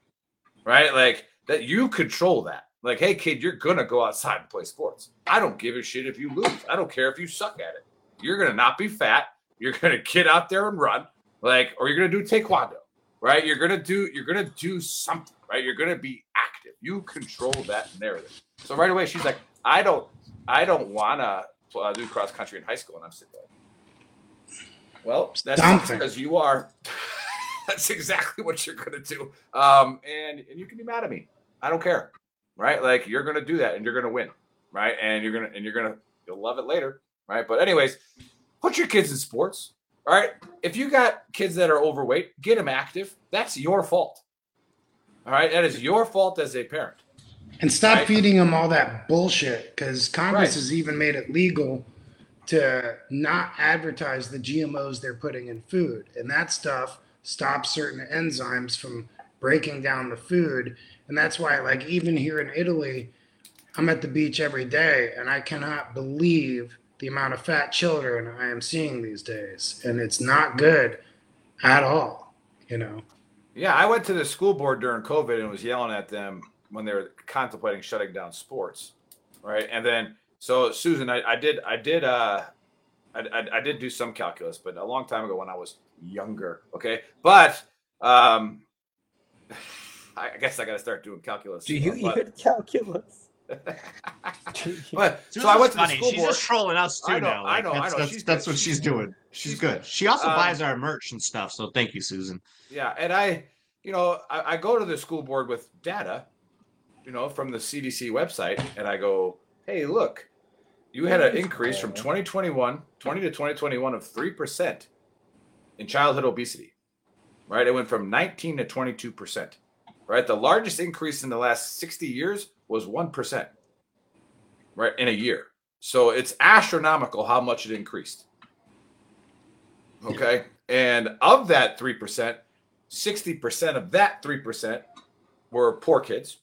right? Like that you control that. Like hey kid you're gonna go outside and play sports. I don't give a shit if you lose. I don't care if you suck at it. You're gonna not be fat. You're gonna *laughs* get out there and run like or you're gonna do taekwondo right? You're gonna do you're gonna do something right? You're gonna be active. You control that narrative. So right away she's like i don't i don't wanna uh, do cross country in high school and i'm sitting there well that's Something. because you are. *laughs* That's exactly what you're gonna do. Um and and you can be mad at me. I don't care right? Like you're gonna do that and you're gonna win right? And you're gonna and you're gonna you'll love it later right? But anyways put your kids in sports all right? If you got kids that are overweight get them active. That's your fault all right? That is your fault as a parent. And stop Right. feeding them all that bullshit because Congress Right. has even made it legal to not advertise the GMOs they're putting in food. And that stuff stops certain enzymes from breaking down the food. And that's why, like, even here in Italy, I'm at the beach every day and I cannot believe the amount of fat children I am seeing these days. And it's not good at all, you know. Yeah, I went to the school board during COVID and was yelling at them when they were contemplating shutting down sports, right? And then, so Susan, I, I did, I did, uh, I, I, I did do some calculus, but a long time ago when I was younger. Okay, but um, *laughs* I guess I got to start doing calculus. Do you but, even calculus? *laughs* but so I went to the school She's board. just trolling us too I know, now. I Like, know, I that's, know. That's, She's that's what she's She's doing. She's good. She also Um, buys our merch and stuff. So thank you, Susan. Yeah, and I, you know, I, I go to the school board with data, you know, from the CDC website, and I go, hey, look, you had an increase from 2021, 20 to 2021 of 3% in childhood obesity, right? It went from 19 to 22%, right? The largest increase in the last 60 years was 1%. right, in a year. So it's astronomical how much it increased. Okay. And of that 3%, 60% of that 3% were poor kids,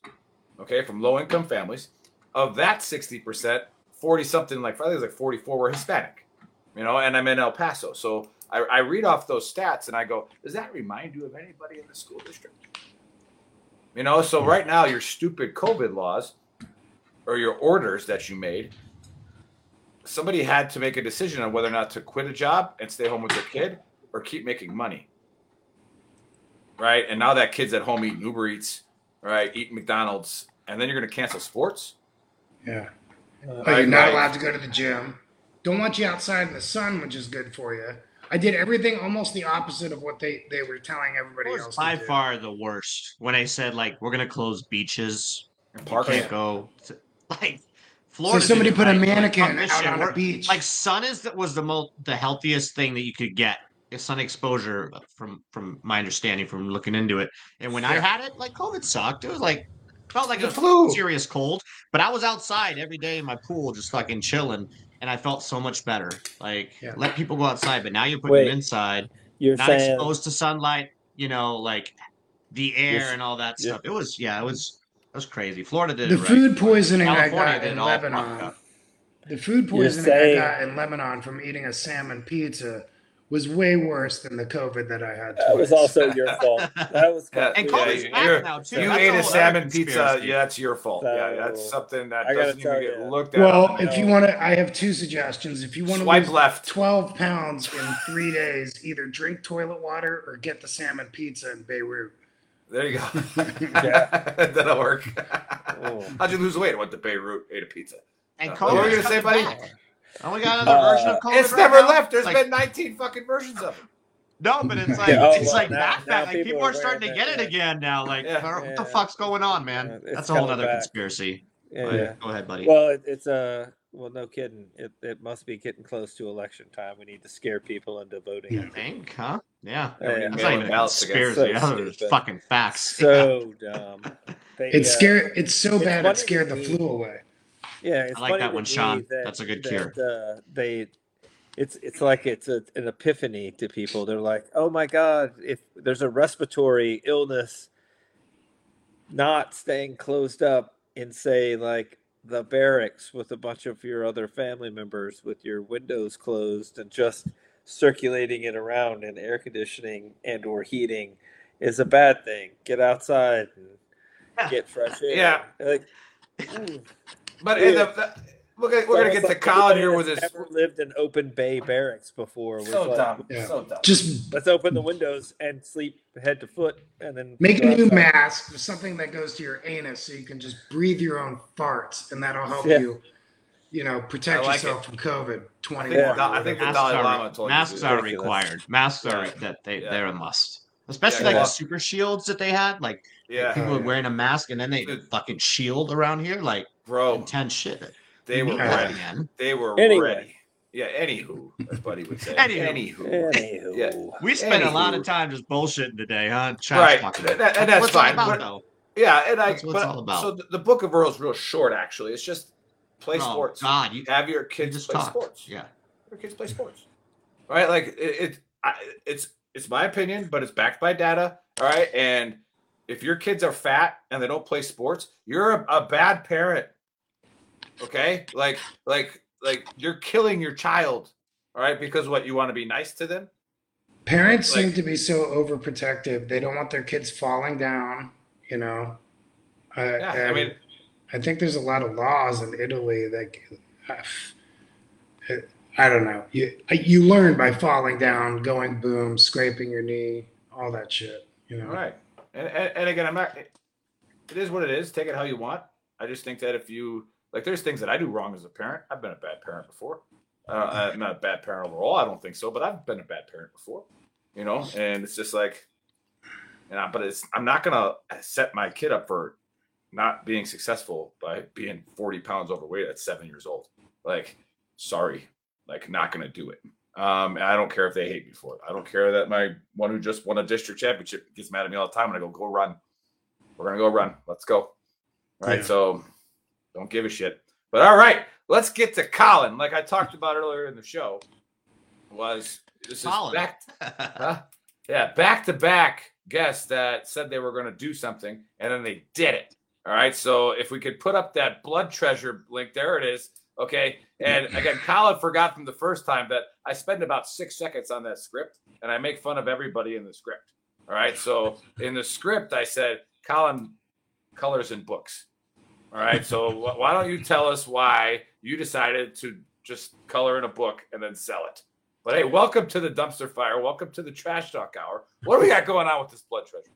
okay, from low income families. Of that 60%, 40 something, like I think it was like 44 were Hispanic, you know, and I'm in El Paso. So I, I read off those stats and I go, does that remind you of anybody in the school district? You know, so right now, your stupid COVID laws or your orders that you made, somebody had to make a decision on whether or not to quit a job and stay home with their kid or keep making money. Right. And now that kid's at home eating Uber Eats, right? Eating McDonald's, and then you're going to cancel sports. Yeah. Oh, you're not allowed to go to the gym. Don't want you outside in the sun, which is good for you. I did everything almost the opposite of what they, they were telling everybody It was else. by to do. far the worst when I said like we're gonna close beaches. You parks. can't go. To, *laughs* like Florida. did somebody put a right. Like, mannequin on out on a we're- beach. Like sun is that was the most the healthiest thing that you could get. Is sun exposure uh, from from my understanding from looking into it. And when I had it, like COVID sucked. It was like felt like The a flu. serious cold. But I was outside every day in my pool, just fucking chilling, and I felt so much better. Like Yeah. let people go outside, but now you're putting Wait, them inside You're not saying exposed to sunlight, you know, like the air Yes. and all that Yeah. stuff. It was yeah, it was it was crazy. Florida did The it right. food poisoning I got did in it all fucked Lebanon. The food poisoning saying- I got in Lebanon from eating a salmon pizza was way worse than the COVID that I had. that was also your *laughs* fault. That was Yeah, And yeah, COVID's you- back now, too. You That's ate a a salmon pizza. Yeah, that's your fault. yeah, that's something that I doesn't even tell get looked at. Well, on the- if you want to, I have two suggestions. If you want to Swipe lose left. 12 pounds in three days, either drink toilet water or get the salmon pizza in Beirut. There you go. *laughs* *laughs* That'll work. Oh. How'd you lose weight? I went to Beirut, ate a pizza. And Uh, what were you gonna say, buddy? Oh, we got another version of Uh, It's right never now? left. There's Like, been 19 fucking versions of it. no, but it's *laughs* like Yeah, oh, it's well, like now- that. now Like people, people are are starting to get that, it again now. Like Yeah. what Yeah. the fuck's going on, man? Yeah, That's a whole other back. conspiracy. Yeah, Go yeah. ahead, go ahead, buddy. Well, it, it's uh, well, no kidding. It it must be getting close to election time. We need to scare people into voting. I think, huh? Yeah. Yeah, yeah. That's not even a Ballots again. conspiracy. So Those are stupid. fucking facts. So dumb. *laughs* They, It's uh, scared. It's so it's bad it scared the me- flu away. Yeah, it's I like that one, Sean. that- That's a good that, cure. Uh, they, it's it's like it's a, an epiphany to people. They're like, oh my god, if there's a respiratory illness, not staying closed up in say like the barracks with a bunch of your other family members with your windows closed and just circulating it around and air conditioning and or heating is a bad thing. Get outside and get fresh *laughs* air. Yeah. Like, *laughs* mm. But Yeah. in the, the, we're gonna, we're gonna get to Colin here with Anybody this. Never lived in open bay barracks before. So like, dumb. Yeah. So dumb. Just Let's open the windows and sleep head to foot, and then make a new outside." mask with something that goes to your anus so you can just breathe your own farts, and that'll help Yeah. you, you know, protect like yourself from COVID. I Twenty. think, Yeah. I think the Masks Dalai are, Lama told masks you. are required. Masks are Yeah. that they Yeah. they're a must. Especially Yeah, like yeah. the super shields that they had. Like Yeah, people were yeah. wearing a mask and then they Dude. fucking shield around here. Like bro. intense shit. They were Yeah. ready. man. They were Anyway. ready. Yeah. Anywho, as Buddy would say. Anywho. Anywho. Anywho. Yeah. We spent a lot of time just bullshitting today, huh? Trash Right. talking. That- that- and that's what it's all fine, about, but- Yeah, and I. That's what it's but- all about. So the, the book of Earl's real short. Actually, it's just play Oh, sports. God, you, Have your you kids just play talked. sports. Yeah. Your kids play sports. Right? Like it. it I, it's it's my opinion, but it's backed by data. All right, and if your kids are fat and they don't play sports, you're a, a bad parent. Okay, like like like you're killing your child. All right, because what you want to be nice to them. Parents Like- seem to be so overprotective. They don't want their kids falling down. You know. Uh, Yeah, I mean, I think there's a lot of laws in Italy that. uh, I don't know. You you learn by falling down, going boom, scraping your knee, all that shit. You know. All right. And, and, and again, I'm not, it is what it is. Take it how you want. I just think that if you, like, there's things that I do wrong as a parent. I've been a bad parent before. Uh, I'm not a bad parent overall. I don't think so, but I've been a bad parent before, you know? And it's just like, you know, but it's, I'm not going to set my kid up for not being successful by being 40 pounds overweight at seven years old. Like, sorry, like, not going to do it. Um, and I don't care if they hate me for it. I don't care that my one who just won a district championship gets mad at me all the time. And I go, go run. We're gonna go run. Let's go. Right. Yeah. So don't give a shit. But all right, let's get to Colin. Like I talked about earlier in the show, was this is Colin. back, *laughs* huh? yeah, back to back guests that said they were going to do something and then they did it. All right, so if we could put up that blood treasure link, there it is. Okay, and again, Colin forgot from the first time that I spend about six seconds on that script, and I make fun of everybody in the script. All right, so in the script, I said Colin colors in books. All right, so wh- why don't you tell us why you decided to just color in a book and then sell it? But hey, welcome to the dumpster fire. Welcome to the trash talk hour. What do we got going on with this blood treasure?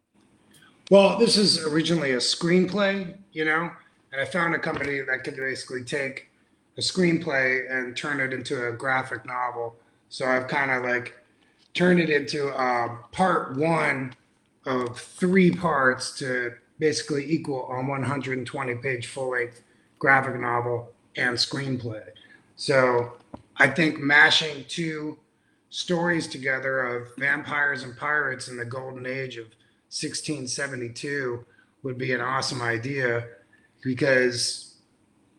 Well, this is originally a screenplay, you know, and I found a company that could basically take a screenplay and turn it into a graphic novel. So I've kind of like turned it into uh, part one of three parts to basically equal on 120 page full length graphic novel and screenplay. So I think mashing two stories together of vampires and pirates in the golden age of 1672 would be an awesome idea because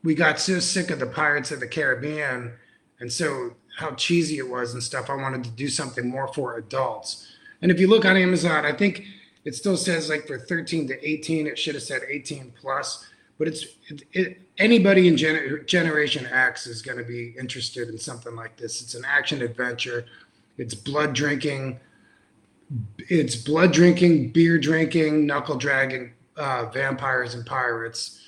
we got so sick of the Pirates of the Caribbean and so how cheesy it was and stuff. I wanted to do something more for adults. And if you look on Amazon, I think it still says like for 13 to 18. It should have said 18 plus, but it's it, it, anybody in gener- Generation X is going to be interested in something like this. It's an action adventure. It's blood drinking. It's blood drinking, beer drinking, knuckle dragging uh, vampires and pirates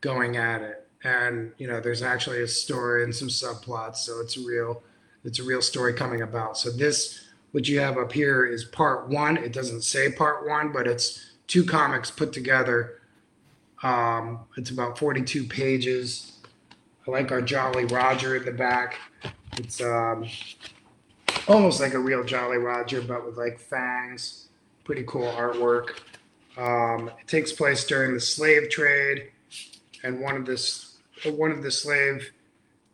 going at it. And you know, there's actually a story and some subplots, so it's real, it's a real story coming about. So this, what you have up here, is part one. It doesn't say part one, but it's two comics put together. Um, it's about 42 pages. I like our Jolly Roger in the back. It's um, almost like a real Jolly Roger, but with like fangs. Pretty cool artwork. Um, it takes place during the slave trade, and one of this one of the slave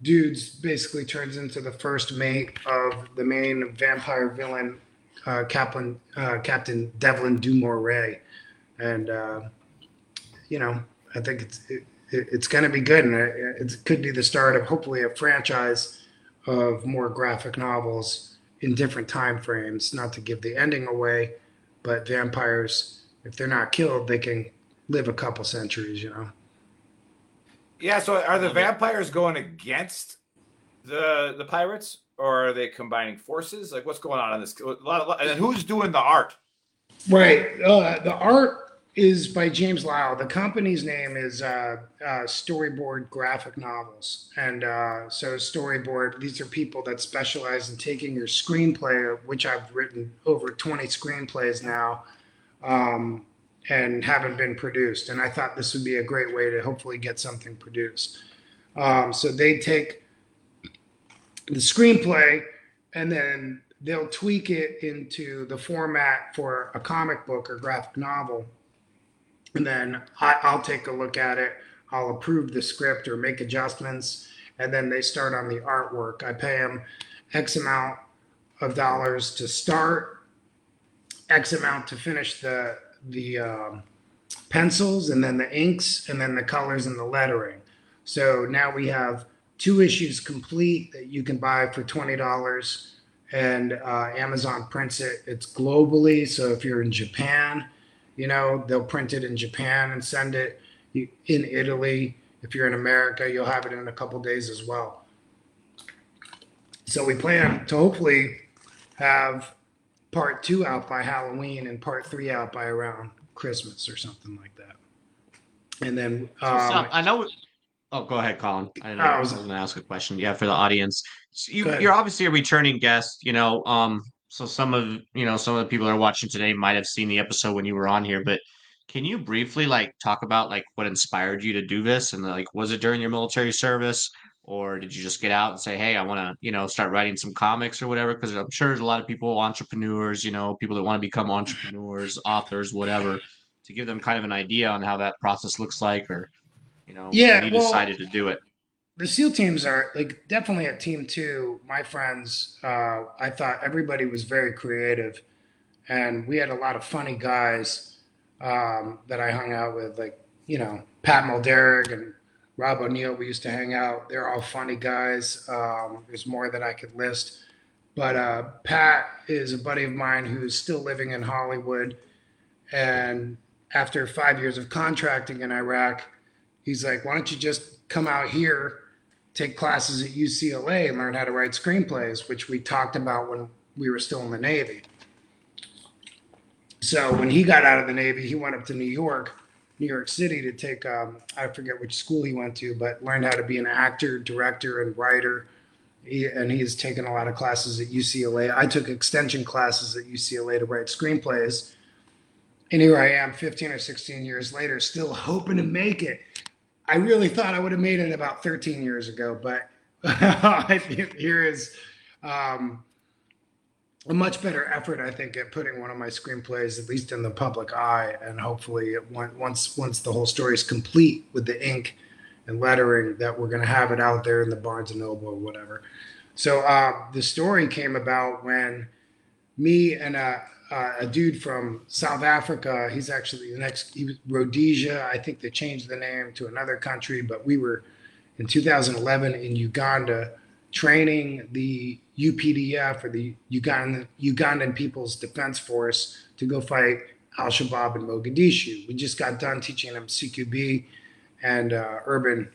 dudes basically turns into the first mate of the main vampire villain, uh, Captain uh, Captain Devlin Du Maurier, and uh, you know I think it's it, it's going to be good, and it, it could be the start of hopefully a franchise of more graphic novels in different time frames. Not to give the ending away, but vampires, if they're not killed, they can live a couple centuries. You know. Yeah, so are the vampires going against the the pirates, or are they combining forces? Like, what's going on in this? A lot, a lot- and then who's doing the art? Right. Uh, the art is by James Lyle. The company's name is uh, uh, Storyboard Graphic Novels. And uh, so, Storyboard, these are people that specialize in taking your screenplay, which I've written over 20 screenplays now, um, and haven't been produced. And I thought this would be a great way to hopefully get something produced. Um, so, they take the screenplay and then they'll tweak it into the format for a comic book or graphic novel and then I, i'll take a look at it i'll approve the script or make adjustments and then they start on the artwork i pay them x amount of dollars to start x amount to finish the the um, pencils and then the inks and then the colors and the lettering so now we have two issues complete that you can buy for $20 and uh, Amazon prints it. It's globally, so if you're in Japan, you know they'll print it in Japan and send it. In Italy, if you're in America, you'll have it in a couple days as well. So we plan to hopefully have part two out by Halloween and part three out by around Christmas or something like that. And then um. I know. Oh, go ahead, Colin. I, know, I I was- was going to ask a question. Yeah, for the audience. So you you're obviously a returning guest. You know, um, so some of you know some of the people that are watching today might have seen the episode when you were on here, but can you briefly like talk about like what inspired you to do this and like was it during your military service or did you just get out and say, hey, I want to you know start writing some comics or whatever? Because I'm sure there's a lot of people, entrepreneurs, you know, people that want to become entrepreneurs, authors, whatever, to give them kind of an idea on how that process looks like or you know, Yeah, you well- decided to do it. the SEAL teams are like definitely at team two. My friends, uh, I thought everybody was very creative, and we had a lot of funny guys um, that I hung out with, like you know Pat Mulderrick and Rob O'Neill. We used to hang out. They're all funny guys. Um, there's more that I could list. But uh, Pat is a buddy of mine who's still living in Hollywood. And after five years of contracting in Iraq, he's like, why don't you just come out here, take classes at UCLA, and learn how to write screenplays, which we talked about when we were still in the Navy. So when he got out of the Navy, he went up to New York, New York City to take, um, I forget which school he went to, but learned how to be an actor, director, and writer. He, and he's taken a lot of classes at UCLA. I took extension classes at UCLA to write screenplays. And here I am 15 or 16 years later, still hoping to make it. I really thought I would have made it about 13 years ago, but *laughs* here is um, a much better effort, I think, at putting one of my screenplays at least in the public eye, and hopefully, it, once once the whole story is complete with the ink and lettering, that we're going to have it out there in the Barnes and Noble or whatever. So uh, the story came about when me and a, a dude from South Africa, he's actually the next, he was Rhodesia. I think they changed the name to another country, but we were in 2011 in Uganda training the UPDF or the Ugandan, Ugandan People's Defense Force to go fight Al Shabaab in Mogadishu. We just got done teaching them CQB and uh, urban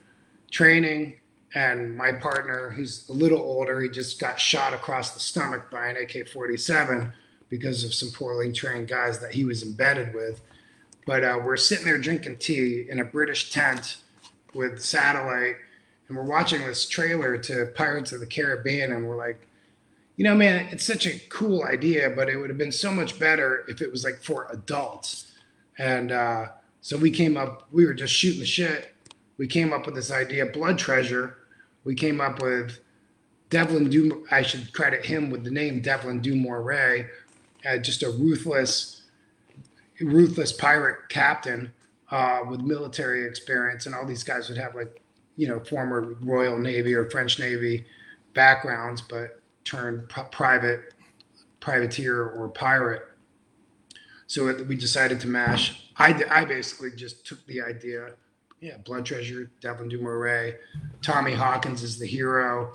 training. And my partner, who's a little older, he just got shot across the stomach by an AK 47 because of some poorly trained guys that he was embedded with. But uh, we're sitting there drinking tea in a British tent with satellite, and we're watching this trailer to Pirates of the Caribbean, and we're like, you know, man, it's such a cool idea, but it would have been so much better if it was like for adults. And uh, so we came up, we were just shooting the shit. We came up with this idea, Blood Treasure. We came up with Devlin Du. I should credit him with the name Devlin Du Maurier, uh, just a ruthless, ruthless pirate captain uh, with military experience, and all these guys would have like, you know, former Royal Navy or French Navy backgrounds, but turned private, privateer or pirate. So it, we decided to mash. I, I basically just took the idea. Yeah, Blood Treasure, Devlin Du Maurier. Tommy Hawkins is the hero.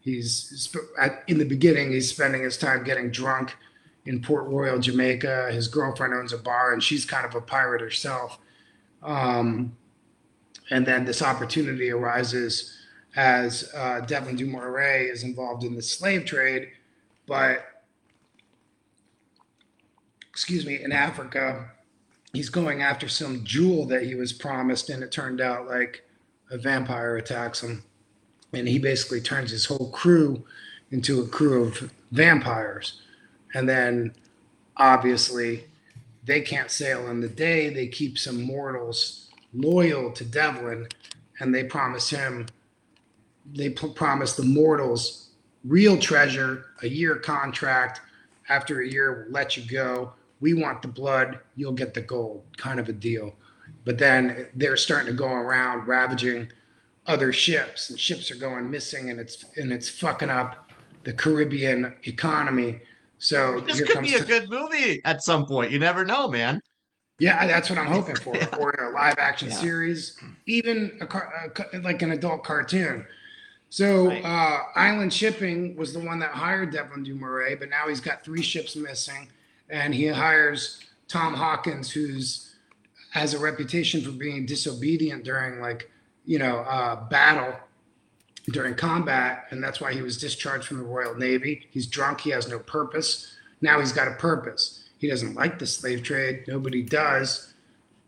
He's at, in the beginning. He's spending his time getting drunk in Port Royal, Jamaica. His girlfriend owns a bar, and she's kind of a pirate herself. Um, and then this opportunity arises as uh, Devlin Du Maurier is involved in the slave trade, but excuse me, in Africa, he's going after some jewel that he was promised, and it turned out like a vampire attacks him, and he basically turns his whole crew into a crew of vampires, and then obviously they can't sail in the day. They keep some mortals loyal to Devlin, and they promise him they p- promised the mortals real treasure, a year contract. After a year, we'll let you go. We want the blood, you'll get the gold, kind of a deal. But then they're starting to go around ravaging other ships, and ships are going missing, and it's and it's fucking up the Caribbean economy. So This could be a good movie at some point. You never know, man. Yeah, that's what I'm hoping for, *laughs* or a live action Yeah. series, even a, car, a like an adult cartoon. So uh, Island Shipping was the one that hired Devlin Du but now he's got three ships missing, and he hires Tom Hawkins, who's has a reputation for being disobedient during like you know uh, battle during combat, and that's why he was discharged from the Royal Navy. He's drunk. He has no purpose. Now he's got a purpose. He doesn't like the slave trade. Nobody does,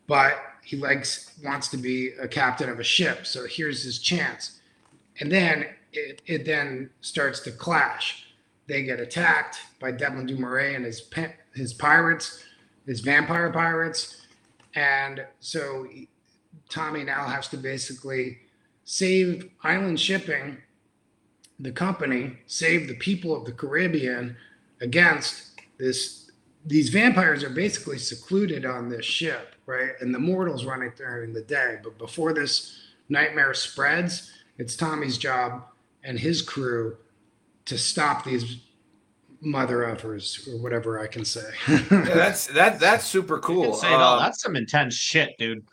but he likes wants to be a captain of a ship. So here's his chance, and then it, it then starts to clash. They get attacked by Devlin Du Maurier and his his pirates, his vampire pirates, and so Tommy now has to basically save island shipping, the company, save the people of the Caribbean against this. These vampires are basically secluded on this ship, right? And the mortals run it during the day. But before this nightmare spreads, it's Tommy's job and his crew to stop these mother effers or whatever I can say. Yeah, that's that that's super cool. say it all. Uh, That's some intense shit, dude.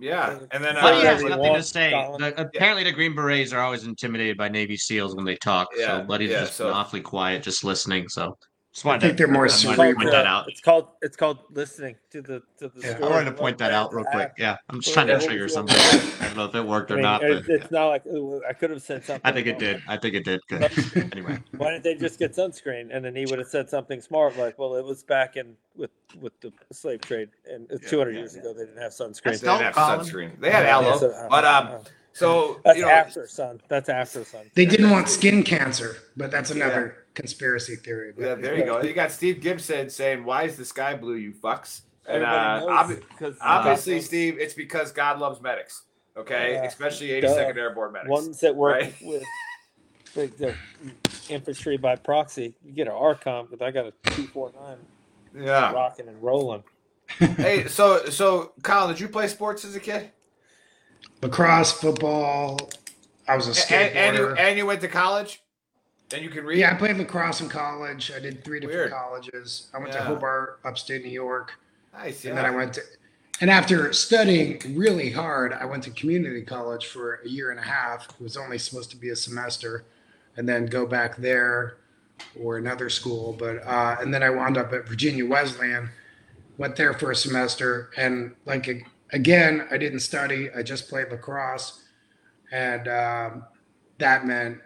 Yeah, and then Buddy uh, has nothing to say. The- apparently, the Green Berets are always intimidated by Navy SEAls when they talk. Yeah, so Buddy's yeah, just so- been awfully quiet, just listening. So just I think to, they're more I wanted to cerebral. point that out. It's called it's called listening to the to the Yeah. story. I wanted to point that out real quick. Yeah, I'm just trying to trigger something. I don't know if it worked I or not, it- but it's not like ooh, I could have said something. I think it did. I think it did. Good. *laughs* anyway, *laughs* Why didn't they just get sunscreen? And then he would have said something smart like, "Well, it was back in with with the slave trade, and it's 200 years ago they didn't have sunscreen. they didn't have sunscreen. They had Yeah, aloe, so, but um, uh, so That's you know, after sun. That's after sun. They didn't want skin cancer, but that's another conspiracy theory. But Yeah, there you go. You got Steve Gibson saying, "Why is the sky blue, you fucks?" And uh, knows obvi- obviously, God- Steve, it's because God loves medics. Okay, Yeah. especially Duh. 82nd Airborne medics. Ones that work right? *laughs* with with the infantry by proxy. You get an RCOM but I got a two four nine. Yeah. rocking and rolling. *laughs* hey, so so Colin, did you play sports as a kid? lacrosse, football. I was a A- And, and you skateboarder. and you went to college, and you can read. Yeah, I played lacrosse in college. I did three different Weird. colleges. I went to Hobart, upstate New York. Nice. And then I went to, and after studying really hard, I went to community college for a year and a half. It was only supposed to be a semester, and then go back there or another school. But uh, and then I wound up at Virginia Wesleyan. Went there for a semester, and like again, I didn't study. I just played lacrosse, and um, that meant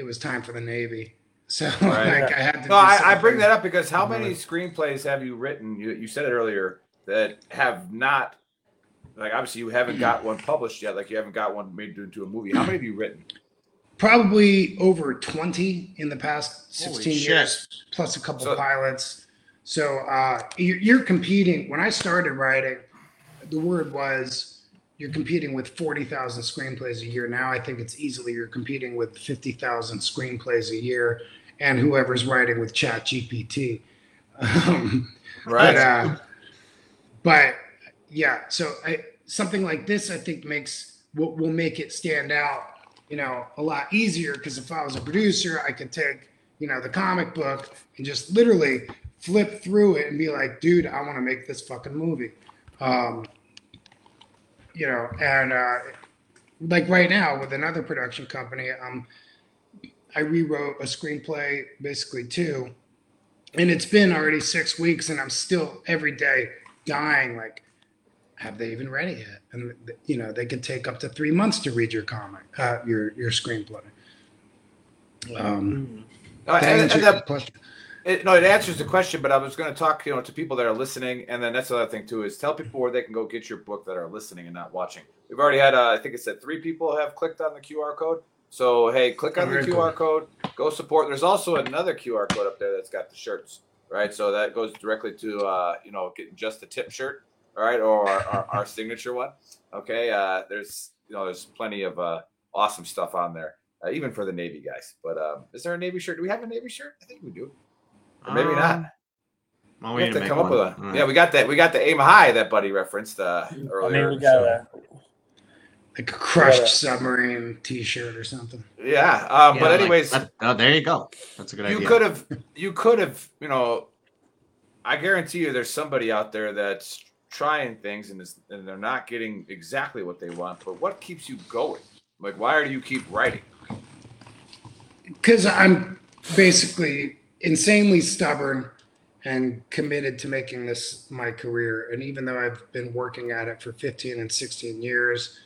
it was time for the Navy. So *laughs* Right. like I had to. No, I, I bring that up because how many screenplays have you written? You, you said it earlier that have not, like obviously you haven't got one published yet. Like you haven't got one made into a movie. How many have you written? probably over 20 in the past 16 shit. years plus a couple So- pilots so uh, you're, you're competing when i started writing the word was you're competing with 40,000 screenplays a year now. I think it's easily you're competing with 50,000 screenplays a year and whoever's writing with chat gpt um, Right. but, uh, but yeah so I, something like this i think makes will, will make it stand out you know a lot easier because if i was a producer i could take you know the comic book and just literally flip through it and be like dude i want to make this fucking movie. Um, you know and uh, like right now with another production company um, i rewrote a screenplay basically too and it's been already six weeks and i'm still every day dying like have they even read it yet? And you know they can take up to three months to read your comic uh, your your screenplay. Um Uh, that and- and question. It, no, it answers the question, but I was going to talk, you know, to people that are listening, and then that's the other thing too is tell people where they can go get your book that are listening and not watching. We've already had, uh, I think it said three people have clicked on the QR code. So hey, click on the QR code, go support. There's also another QR code up there that's got the shirts, right? So that goes directly to, uh, you know, getting just the tip shirt, all right, or our, our, our signature one. Okay, uh, there's, you know, there's plenty of uh, awesome stuff on there, uh, even for the Navy guys. But um, is there a Navy shirt? Do we have a Navy shirt? I think we do. Or maybe Um, not. Well, We we have to to make come up one. with a. All right. Yeah, we got that. We got the aim high that Buddy referenced uh, I earlier. mean, we got so- a like a crushed Yeah. submarine t-shirt or something yeah. Um, Yeah, but like, anyways, that- oh, there you go. That's a good you idea. could have. You could have. You know, I guarantee you, there's somebody out there that's trying things and is, and they're not getting exactly what they want. But what keeps you going? Like, why do you keep writing? because i'm basically insanely stubborn and committed to making this my career. And even though i've been working at it for 15 and 16 years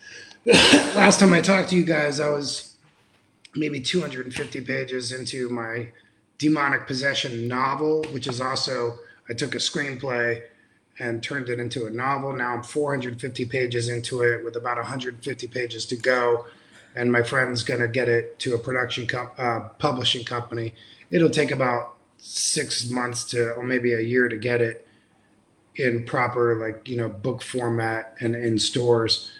*coughs* last time i talked to you guys i was maybe 250 pages into my demonic possession novel which is also i took a screenplay and turned it into a novel. Now i'm 450 pages into it with about 150 pages to go. And my friend's going to get it to a production com- uh, publishing company it'll take about six months to or maybe a year to get it in proper like you know book format and in stores.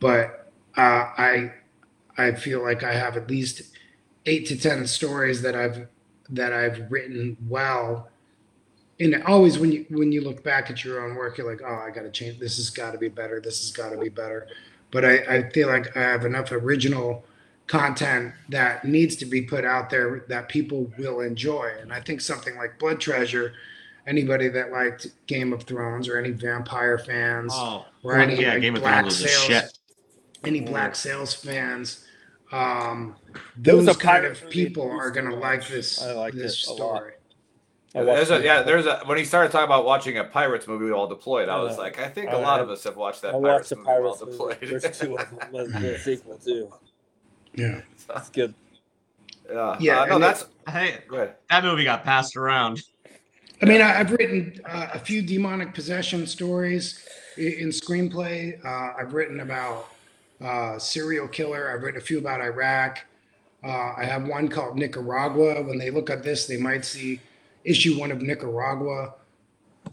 But uh, i i feel like i have at least eight to ten stories that i've that i've written well. And always when you when you look back at your own work you're like oh i gotta change this has got to be better this has got to be better. But I, I feel like i have enough original content that needs to be put out there that people will enjoy and i think something like blood treasure anybody that liked Game of Thrones or any vampire fans Oh, or any yeah, like, Game of Black Thrones was a shit. any Black Sails fans. Um, those kind of people are gonna like this I like this it a lot. story. There's a, yeah, there's a when he started talking about watching a Pirates movie we all deployed, I was Yeah. like, I think I a lot have- of us have watched that I Pirates watched the movie while Pirates movie. deployed. There's two of them. There's the *laughs* sequel too. Yeah, that's good. Yeah, Yeah, Uh, no, that's Hey, go that movie got passed around. I mean, I- I've written uh, a few demonic possession stories i- in screenplay. Uh, I've written about uh, serial killer. I've written a few about Iraq. Uh, I have one called Nicaragua. When they look at this, they might see issue one of Nicaragua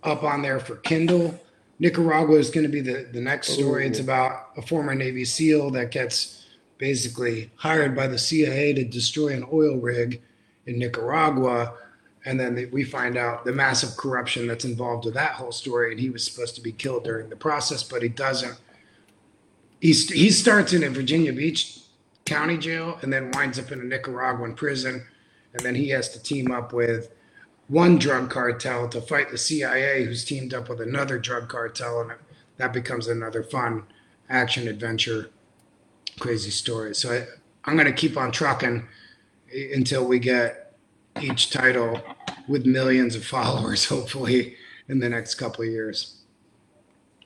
up on there for Kindle. Nicaragua is going to be the, the next story. It's about a former Navy SEAL that gets basically hired by the CIA to destroy an oil rig in Nicaragua. And then we find out the massive corruption that's involved with that whole story. And he was supposed to be killed during the process, but he doesn't. He, st- he starts in a Virginia Beach county jail and then winds up in a Nicaraguan prison. And then he has to team up with one drug cartel to fight the CIA, who's teamed up with another drug cartel. And that becomes another fun action adventure, crazy story. So I, I'm going to keep on trucking until we get each title with millions of followers, *laughs* hopefully, in the next couple of years.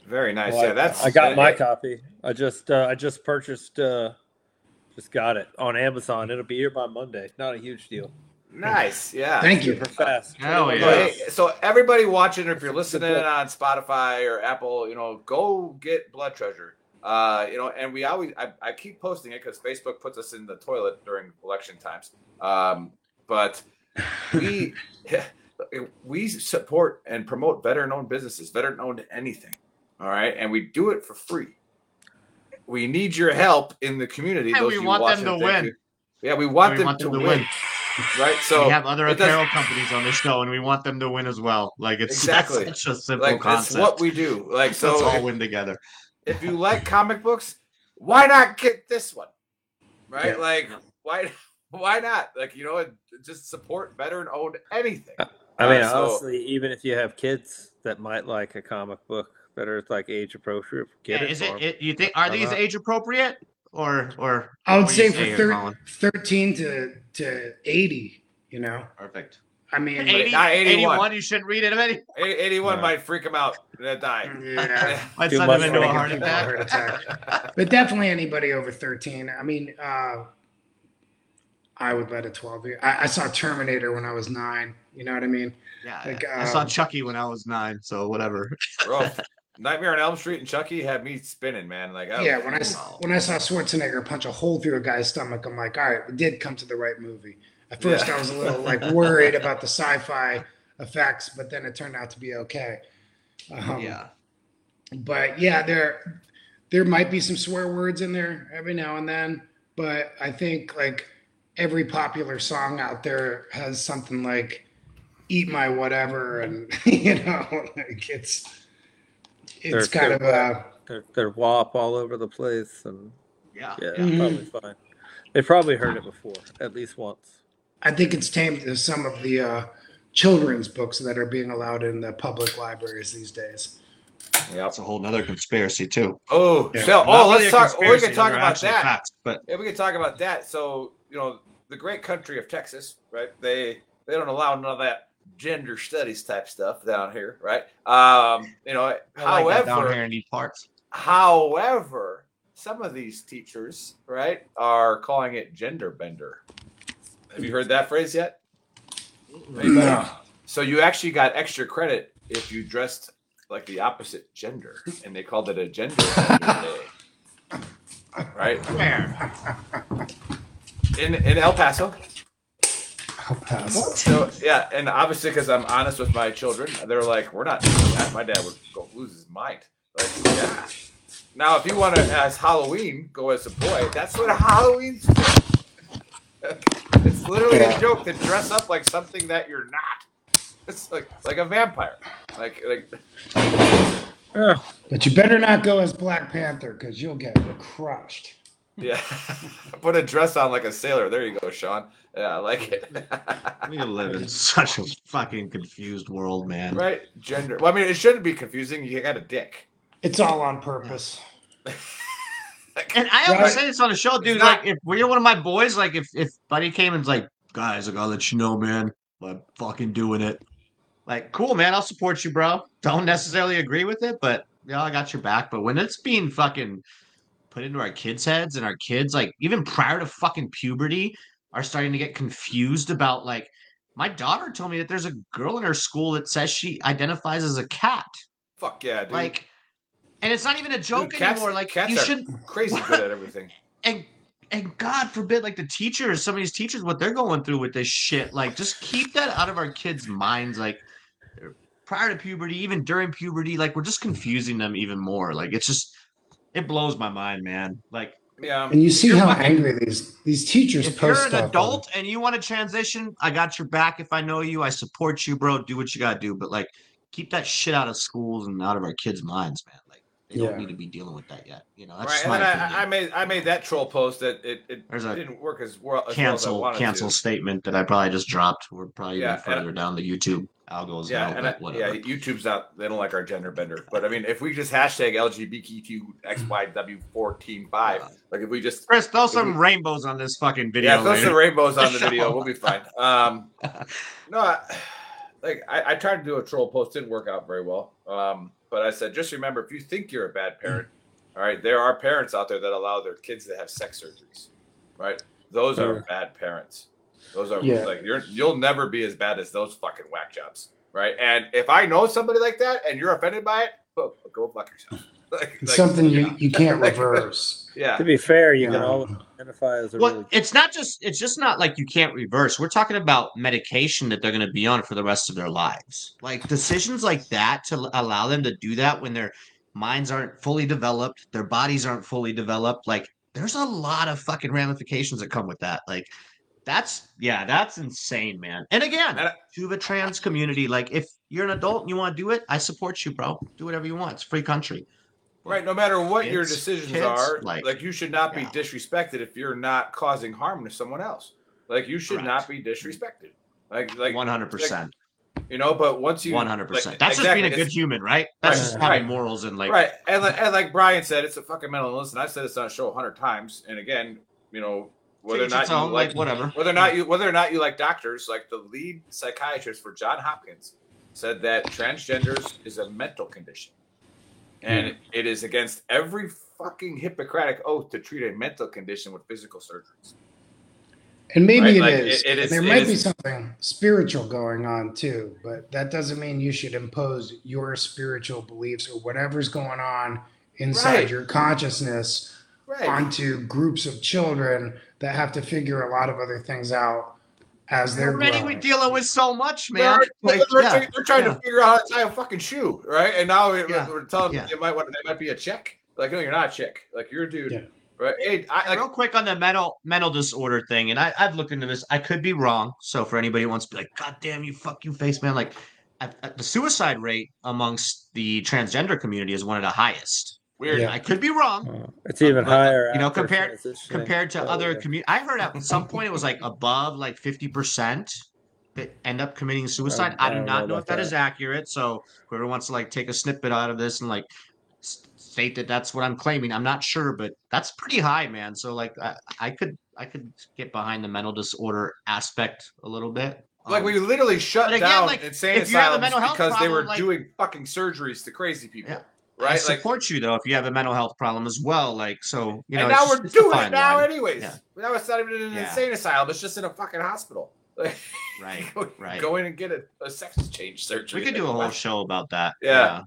Very nice. Well, yeah, I- that's I got uh, my it- copy. I just uh, I just purchased uh, just got it on Amazon. It'll be here by Monday. Not a huge deal. Nice. Yeah. Thank you. Super fast. Hell yeah. hey, so everybody watching, if you're listening on Spotify or Apple, you know, go get Blood Treasure. Uh, you know, and we always I, I keep posting it because Facebook puts us in the toilet during election times. Um, but we *laughs* *laughs* we support and promote veteran-owned businesses, veteran-owned anything. All right, and we do it for free. We need your help in the community. And those we want them to win. you. Yeah, we want, We them, want to, them to win. win. Right. So we have other apparel companies on the show, and we want them to win as well. Like it's Exactly. that's such a simple like concept. that's what we do. Like so, Let's all win together. If you like comic books, why not get this one? Right? Yeah. Like why *laughs* why not? Like you know, just support veteran owned anything. I mean, Uh, so- honestly, even if you have kids that might like a comic book that are like age appropriate, get Yeah, it. is for it, 'em. it? You think are these age appropriate or or? I would what say for thir- 13 to, to 80, you know? Perfect. I mean, 80, not 81. 81, you shouldn't read it any. 81 Yeah. might freak him out and die. yeah. *laughs* Might Too send much him into a heart attack. heart *laughs* attack. But definitely anybody over 13. I mean, uh, I would let a 12 year. I, I saw Terminator when I was nine. You know what I mean? Yeah, Like, I saw um, Chucky when I was nine, so whatever. Bro, *laughs* Nightmare on Elm Street and Chucky had me spinning, man. Like I Yeah, when I s- when I saw Schwarzenegger punch a hole through a guy's stomach, I'm like, all right, we did come to the right movie. At first, Yeah. I was a little like *laughs* worried about the sci-fi effects, but then it turned out to be okay. Um, yeah, but yeah, there there might be some swear words in there every now and then, but I think like every popular song out there has something like "Eat My Whatever," and *laughs* you know, like it's it's They're- kind of they're- a They're, they're WAP all over the place, and yeah, yeah, Mhm. probably fine. They probably heard it before at least once. I think it's tamed to some of the uh, children's books that are being allowed in the public libraries these days. Yeah, That's a whole nother conspiracy too. Oh, Yeah. so, oh, let's a talk. We can talk about that. facts, but Yeah, we can talk about that. So, you know, the great country of Texas, right? They they don't allow none of that gender studies type stuff down here, right? Um, you know, I like down however, here in these parts. however, some of these teachers, right, are calling it gender bender. Have you heard that phrase yet? *clears throat* No. So you actually got extra credit if you dressed like the opposite gender, and they called it a gender *laughs* day. Right? Where? In in El Paso. I'll pass. So yeah, and obviously because I'm honest with my children, they're like, "We're not doing that." My dad would go lose his mind. Like, yeah. Now, if you want to, as Halloween, go as a boy, that's what Halloween's for. *laughs* it's literally a joke to dress up like something that you're not. It's like like a vampire. Like like But you better not go as Black Panther because you'll get crushed. Yeah. *laughs* Put a dress on like a sailor. There you go, Sean. Yeah, I like it. *laughs* We live in *laughs* such a fucking confused world, man. right? Gender. Well, I mean, it shouldn't be confusing. You got a dick. It's all on purpose. And I always Right. say this on the show, dude. not- Like, if you're one of my boys, like, if if Buddy came and's like, guys, I gotta let you know, man, I'm fucking doing it. Like, cool, man. I'll support you, bro. Don't necessarily agree with it, but yeah, I got your back. But when it's being fucking put into our kids' heads and our kids, like, even prior to fucking puberty, are starting to get confused about like. My daughter told me that there's a girl in her school that says she identifies as a cat. Fuck yeah, dude. Like, and it's not even a joke Dude, cats, anymore. Like, cats you are should crazy *laughs* good at everything. and and God forbid, like the teachers, some of these teachers, what they're going through with this shit. Like, just keep that out of our kids' minds. Like, prior to puberty, even during puberty, like we're just confusing them even more. Like, it's just, it blows my mind, man. Like, Yeah. And you see how fucking- angry these these teachers if post you're an stuff. on- adult and you want to transition, I got your back. If I know you, I support you, bro. Do what you gotta do. But like, keep that shit out of schools and out of our kids' minds, man. Like, they Yeah. don't need to be dealing with that yet. You know, that's right. And my then opinion. I, I made I made that troll post that it, it There's a didn't work as well as, well as I cancel wanted cancel to. statement that I probably just dropped. We're probably Yeah, even and- further down the YouTube algos Yeah, now, and but I, whatever. yeah, YouTube's not. They don't like our gender bender. But I mean, if we just hashtag LGBTQXYW14 like if we just Chris, throw some we- rainbows on this fucking video. yeah, throw some rainbows on the *laughs* video. we'll be fine. Um, *laughs* no, I, *sighs* like I, I tried to do a troll post, didn't work out very well. Um, but I said, just remember, if you think you're a bad parent, all right, there are parents out there that allow their kids to have sex surgeries, right? Those are Sure. bad parents. Those are Yeah. like you're you'll never be as bad as those fucking whack jobs, right? And if I know somebody like that and you're offended by it, go, go fuck yourself. *laughs* Like- It's like, something you, yeah. you can't *laughs* reverse. Yeah. To be fair, you can No. Always identify as a Well, really it's not just it's just not like you can't reverse. We're talking about medication that they're going to be on for the rest of their lives. Like decisions like that to allow them to do that when their minds aren't fully developed, their bodies aren't fully developed. Like there's a lot of fucking ramifications that come with that. Like that's yeah, that's insane, man. And again, And I- to the trans community, like if you're an adult and you want to do it, I support you, bro. Do whatever you want. It's free country. Right, no matter what your decisions kids, are, like- like, you should not be yeah. disrespected if you're not causing harm to someone else. Like you should not be disrespected. Like like One hundred percent. You know, but once you One hundred percent. That's just being a good human, right? That's Right, just having right. morals and like right, and like, and like Brian said, it's a fucking mental illness, and I've said this on a show a hundred times. And again, you know, whether or not you like like, whatever. whether or not you whether or not you like doctors, like the lead psychiatrist for John Hopkins said that transgenders is a mental condition, and it is against every fucking Hippocratic oath to treat a mental condition with physical surgeries. And maybe Right, it like, is. it- it is- There might be something spiritual going on too, but that doesn't mean you should impose your spiritual beliefs or whatever's going on inside Right. your consciousness Right. onto groups of children that have to figure a lot of other things out as they're already we're growing. dealing with so much, man. They're, Like, they're, yeah, trying- they're trying yeah. to figure out how to tie a fucking shoe, right? And now we- Yeah, we're telling them they might want they might be a chick. Like, no, you're not a chick. Like, you're a dude, Yeah. right? Hey, I, like, Real quick on the mental mental disorder thing, and I, I've looked into this. I could be wrong. So for anybody who wants to be like, God damn you, fuck you, face man, like at, at the suicide rate amongst the transgender community is one of the highest. Weird. Yeah. I could be wrong. Uh, it's even but, higher. You know, compared transitioning. compared to Oh, other yeah. community. I heard at some point it was like above like fifty percent that end up committing suicide. I, I do don't know know if about that is accurate. So whoever wants to like take a snippet out of this and like state that that's what I'm claiming, I'm not sure, but that's pretty high, man. So like I, I could I could get behind the mental disorder aspect a little bit. like Um, we literally shut again, down like, insane if you have a asylums mental health because they were like- doing fucking surgeries to crazy people, Yeah. I right? Like, support you though if you have a mental health problem as well. Like so, you know, and now just- we're it's doing it now, line. anyways. Yeah. Now it's not even in an Yeah. insane asylum; it's just in a fucking hospital. *laughs* Like, Right, *laughs* go, right. Go in and get a, a sex change surgery. We could do a whole show about that. Yeah.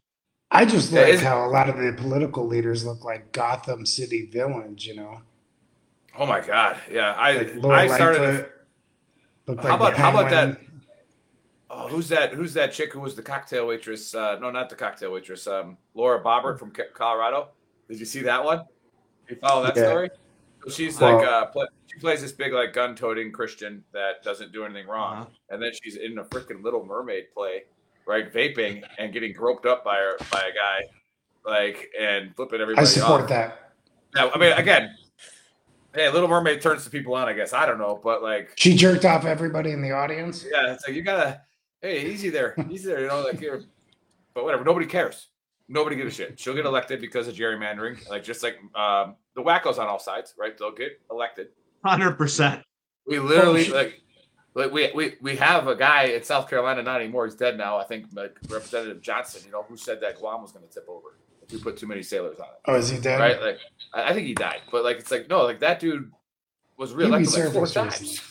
I just like is- how a lot of the political leaders look like Gotham City villains, you know. Oh my god! Yeah, I Like I started. Lightfoot looked How like about how about that? Penguin. Who's that? Who's that chick who was the cocktail waitress? Uh, no, not the cocktail waitress. Um, Laura Boebert from Colorado. Did you see that one? You follow that Yeah. story? So she's Well- like, uh, play, she plays this big like gun-toting Christian that doesn't do anything wrong, Uh-huh. and then she's in a freaking Little Mermaid play, right? Vaping and getting groped up by her by a guy, like and flipping everybody I support off. that. Now, I mean, again, Hey, Little Mermaid turns the people on, I guess. I don't know, but like, She jerked off everybody in the audience. yeah, it's like you gotta, hey, easy there, easy there, you know, like you're, but whatever. Nobody cares. Nobody gives a shit. She'll get elected because of gerrymandering, like just like um, the wackos on all sides, right? They'll get elected. Hundred percent. We literally like, like we, we we have a guy in South Carolina, not anymore. He's dead now. I think like Representative Johnson, you know, who said that Guam was going to tip over if you put too many sailors on it. Oh, is he dead? Right? Like, I I think he died, but like, it's like no, like that dude was He reelected like four resurfaced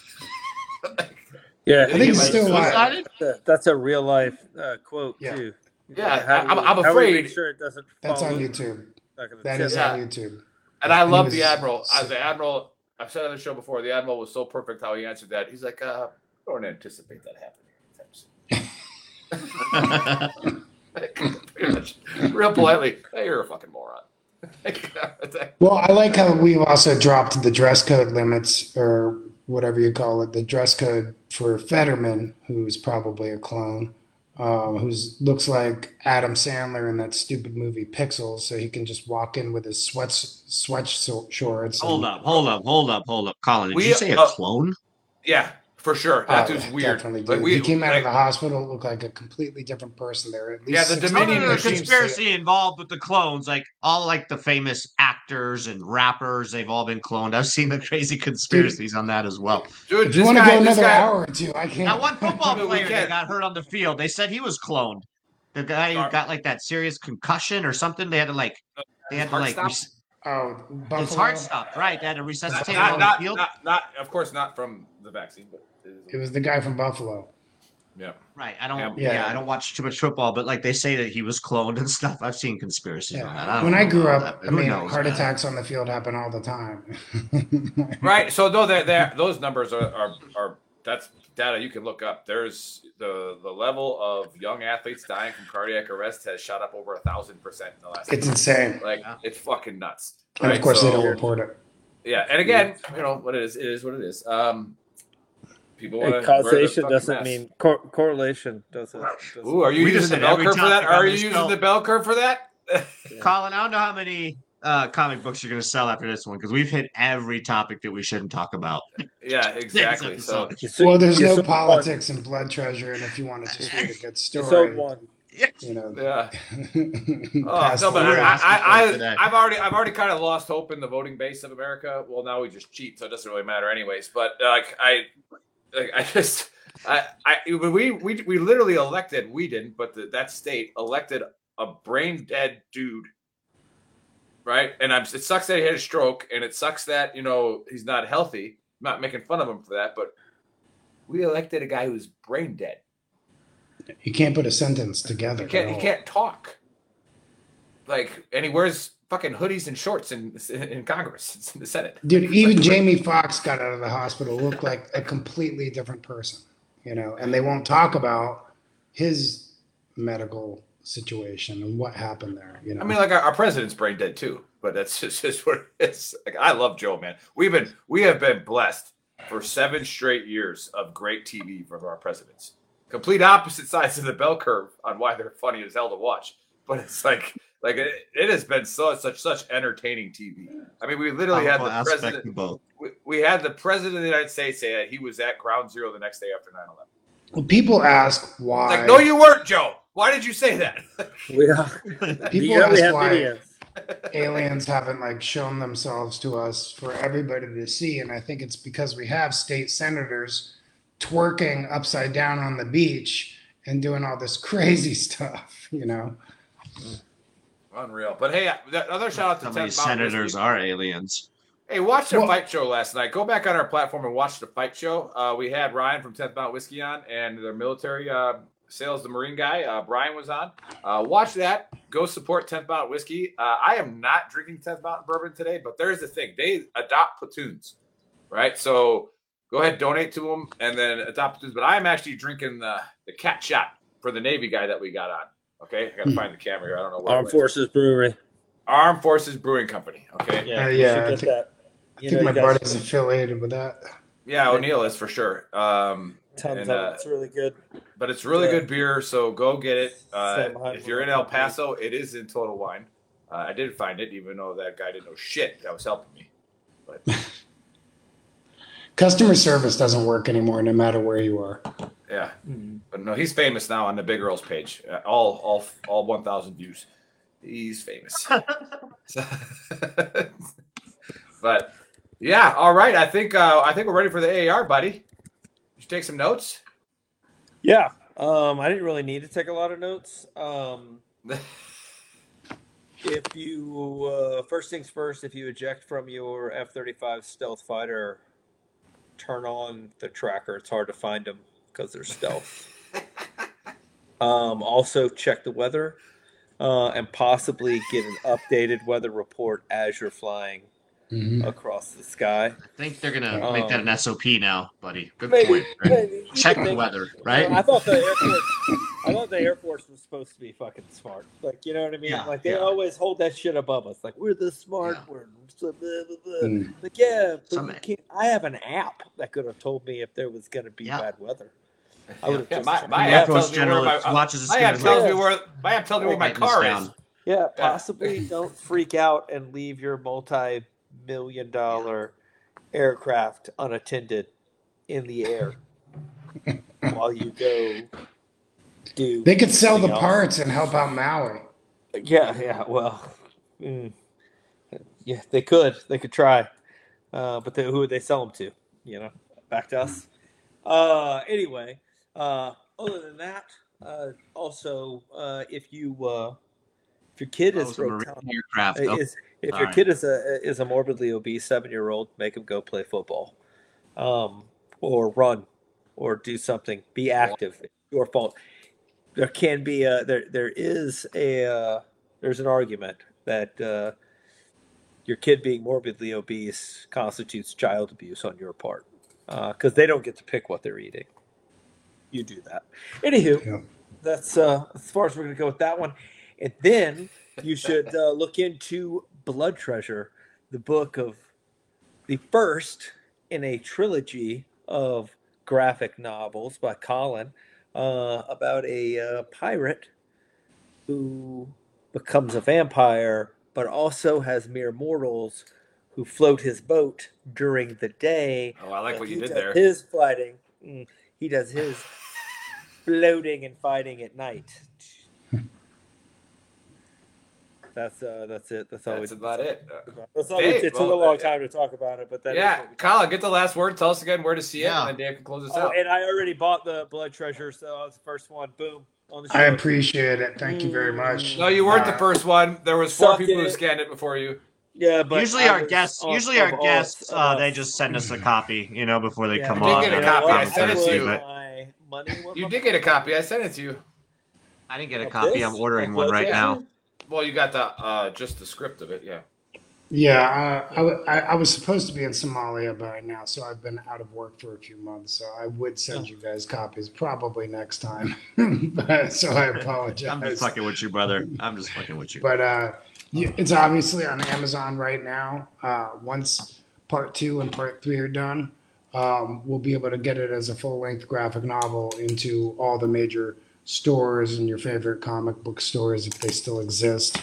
times. *laughs* Yeah, I think he's still alive. That's a, that's a real life uh, quote too. Yeah, How do I'm- we- I'm how do we make afraid- sure it doesn't. That's fall on in? YouTube. Not gonna That tip. is Yeah. on YouTube. And I love the admiral. Uh, the admiral. I've said on the show before. The admiral was so perfect how he answered that. He's like, uh, I don't anticipate that happening. Pretty much, *laughs* *laughs* real politely. Hey, you're a fucking moron. *laughs* Well, I like how we've also dropped the dress code limits or whatever you call it, the dress code for Fetterman, who's probably a clone, um, who's looks like Adam Sandler in that stupid movie Pixels, so he can just walk in with his sweats sweat shorts. Hold up, hold up, hold up, hold up, Colin. Did We, you say a uh, clone? Yeah, for sure. That Oh, dude's weird. Definitely, Like, we- he came out like- of the hospital, looked like a completely different person. There, at least Yeah, the Dominion different the conspiracy involved with the clones, like all like the famous actors and rappers, they've all been cloned. I've seen the crazy conspiracies on that as well. Dude, If you this want to guy- go another guy- hour or two, I can't. That one *laughs* football player that got hurt on the field, they said he was cloned. The guy who got like that serious concussion or something, they had to like, they had to like, stopped? res- Oh, his Buffalo. heart stopped, right? They had to resuscitate him not, on not, the field. not, not, of course, not from the vaccine, but it is- It was the guy from Buffalo. yeah. Right. I don't. Yeah. Yeah. I don't watch too much football, but like they say that he was cloned and *laughs* stuff. I've seen conspiracies on that. I don't When I know grew about up, that, I but who mean, knows, heart man? attacks on the field happen all the time. *laughs* Right. So though they're, they're, those numbers are, are are that's data you can look up. There's the the level of young athletes dying from cardiac arrest has shot up over a thousand percent in the last. It's year. insane. Like it's fucking nuts. And of right? course, they So- don't report it. Yeah, and again, you know what it is. It is what it is. Um, people Hey, want causation doesn't mean cor- correlation doesn't. doesn't Ooh, are you We using the bell curve for that? Are you using show. the bell curve for that? Colin, I don't know how many uh, comic books you're going to sell after this one because we've hit every topic that we shouldn't talk about. *laughs* Yeah, exactly. So Well, there's no sold one. politics and blood treasure, and if you want to just *laughs* read a good story, sold one. you know, yeah. *laughs* Oh, pass no, but. I, I, I, I've already, I've already kind of lost hope in the voting base of America. Well, now we just cheat, so it doesn't really matter, anyways. But like, I, like, I just, I, I, we, we, we literally elected. We didn't, but the, that state elected a brain dead dude, right? And I'm, it sucks that he had a stroke, and it sucks that you know he's not healthy. I'm not making fun of him for that, but we elected a guy who's brain dead. you can't put a sentence together. He can't. He can't talk. Like, and he wears fucking hoodies and shorts in in Congress, it's *laughs* in the Senate. Dude, even Jamie Foxx got out of the hospital looked like a completely different person, you know, and they won't talk about his medical situation and what happened there, you know. I mean, like our, our president's brain dead too, but that's *laughs* just, just what it is. Like, I love Joe, man. We've been we have been blessed for seven straight years of great TV from our presidents. Complete opposite sides of the bell curve on why they're funny as hell to watch. But it's like like it, it has been so such such entertaining TV. I mean, we literally had the president. of we, we had the president of the United States say that he was at ground zero the next day after 9 11. well, people ask why. Like, no, you weren't, Joe. Why did you say that? *laughs* We are. People yeah, ask have why videos. aliens haven't like shown themselves to us for everybody to see, and I think it's because we have state senators twerking upside down on the beach and doing all this *laughs* crazy stuff, you know. Unreal. But hey, the other shout out to How many 10th senators are aliens? Hey, watch the Well- fight show last night. Go back on our platform and watch the fight show. Uh, we had Ryan from 10th Mountain Whiskey on and their military uh, sales, the Marine guy. Uh, Brian was on. Uh, watch that. Go support 10th Mountain Whiskey. Uh, I am not drinking 10th Mountain Bourbon today, but there's the thing. They adopt platoons, right? So go ahead, donate to them, and then adopt platoons. But I'm actually drinking the, the cat shot for the Navy guy that we got on. Okay, I gotta find the camera here. I don't know what. Armed Forces Brewery. Armed Forces Brewing Company. Okay. Uh, yeah, should I think- that. I think know, my you guys- buddy's affiliated with that. Yeah, O'Neill is for sure. Um, Tons and, uh. It's really good. but it's really Yeah. good beer, so go get it. Uh, if you're in El Company. Paso, it is in Total Wine. Uh, I did find it, even though that guy didn't know shit. That was helping me. But *laughs* Customer service doesn't work anymore, no matter where you are. Yeah, but no, he's famous now on the Big Earl's page. Uh, All, all, all one thousand views. He's famous. *laughs* *laughs* But yeah, all right. I think uh, I think we're ready for the AAR, buddy. Did you take some notes? Yeah. Um, I didn't really need to take a lot of notes. Um, *laughs* if you uh, first things first, if you eject from your F thirty five stealth fighter, turn on the tracker. It's hard to find them because they're stealth. *laughs* um, also check the weather uh, and possibly get an updated weather report as you're flying Mhm. across the sky. I think they're gonna make that Um, an SOP now, buddy. Good maybe, point. right? maybe. Check the weather, right? I thought the Air Force. I thought the Air Force was supposed to be fucking smart. Like you know what I mean? Yeah, like they yeah. always hold that shit above us. Like we're the smart ones. Blah, blah, blah, blah. Mm. Like yeah, but Some- can't, I have an app that could have told me if there was going to be bad weather. I would have Yeah, my, checked my the app app. tells me where General my watches the my app tells me where my app tells me where my car down. is. Yeah, possibly don't freak out and leave your multi-million dollar aircraft unattended in the air *laughs* while you go do. They could sell the something else. parts and help out Maui. Yeah, yeah. Well, mm, yeah, they could. They could try, uh, but they, who would they sell them to? You know, back to us. Uh, anyway, uh, other than that, uh, also, uh, if you uh, if your kid Oh, is it's a marine rotund- aircraft. uh, Oh, is if all your right. kid is a is a morbidly obese seven year old, make him go play football, um, or run, or do something. Be active. It's your fault. There can be a there there is a uh, there's an argument that uh, your kid being morbidly obese constitutes child abuse on your part because they don't get to pick what they're eating. You do that. Anywho, Yeah. that's uh, as far as we're going to go with that one. And then you should uh, look into Blood Treasure, the book of the first in a trilogy of graphic novels by Colin uh, about a uh, pirate who becomes a vampire, but also has mere mortals who float his boat during the day. Oh, I like and what you did there. His fighting, mm, he does his floating and fighting at night. That's uh, that's it. That's all That's we. about it. That's all Hey, we, it took well, a long uh, time to talk about it, but that is yeah, Kyle, get the last word. Tell us again where to see it, and then Dave can close us Oh, out. and I already bought the blood treasure, so I was the first one. Boom on the show. I appreciate it. Thank you very much. No, you weren't the Uh, first one. There was four Suck people who scanned it before you. Yeah, but usually our guests, on usually our guests, all uh, they just send us a *clears throat* copy, you know, before they Yeah, come You did on. get a copy. I sent it to you. but My money was You did get a copy. I sent it to you. I didn't get a copy. I'm ordering one right now. Well, you got the uh, just the script of it. Yeah. Yeah, uh, I, w- I- I was supposed to be in Somalia by now, so I've been out of work for a few months. So I would send you guys copies probably next time. *laughs* but, so I apologize. I'm just fucking with you, brother. I'm just fucking with you. But uh, you- it's obviously on Amazon right now. Uh, once part two and part three are done, um, we'll be able to get it as a full length graphic novel into all the major stores and your favorite comic book stores if they still exist.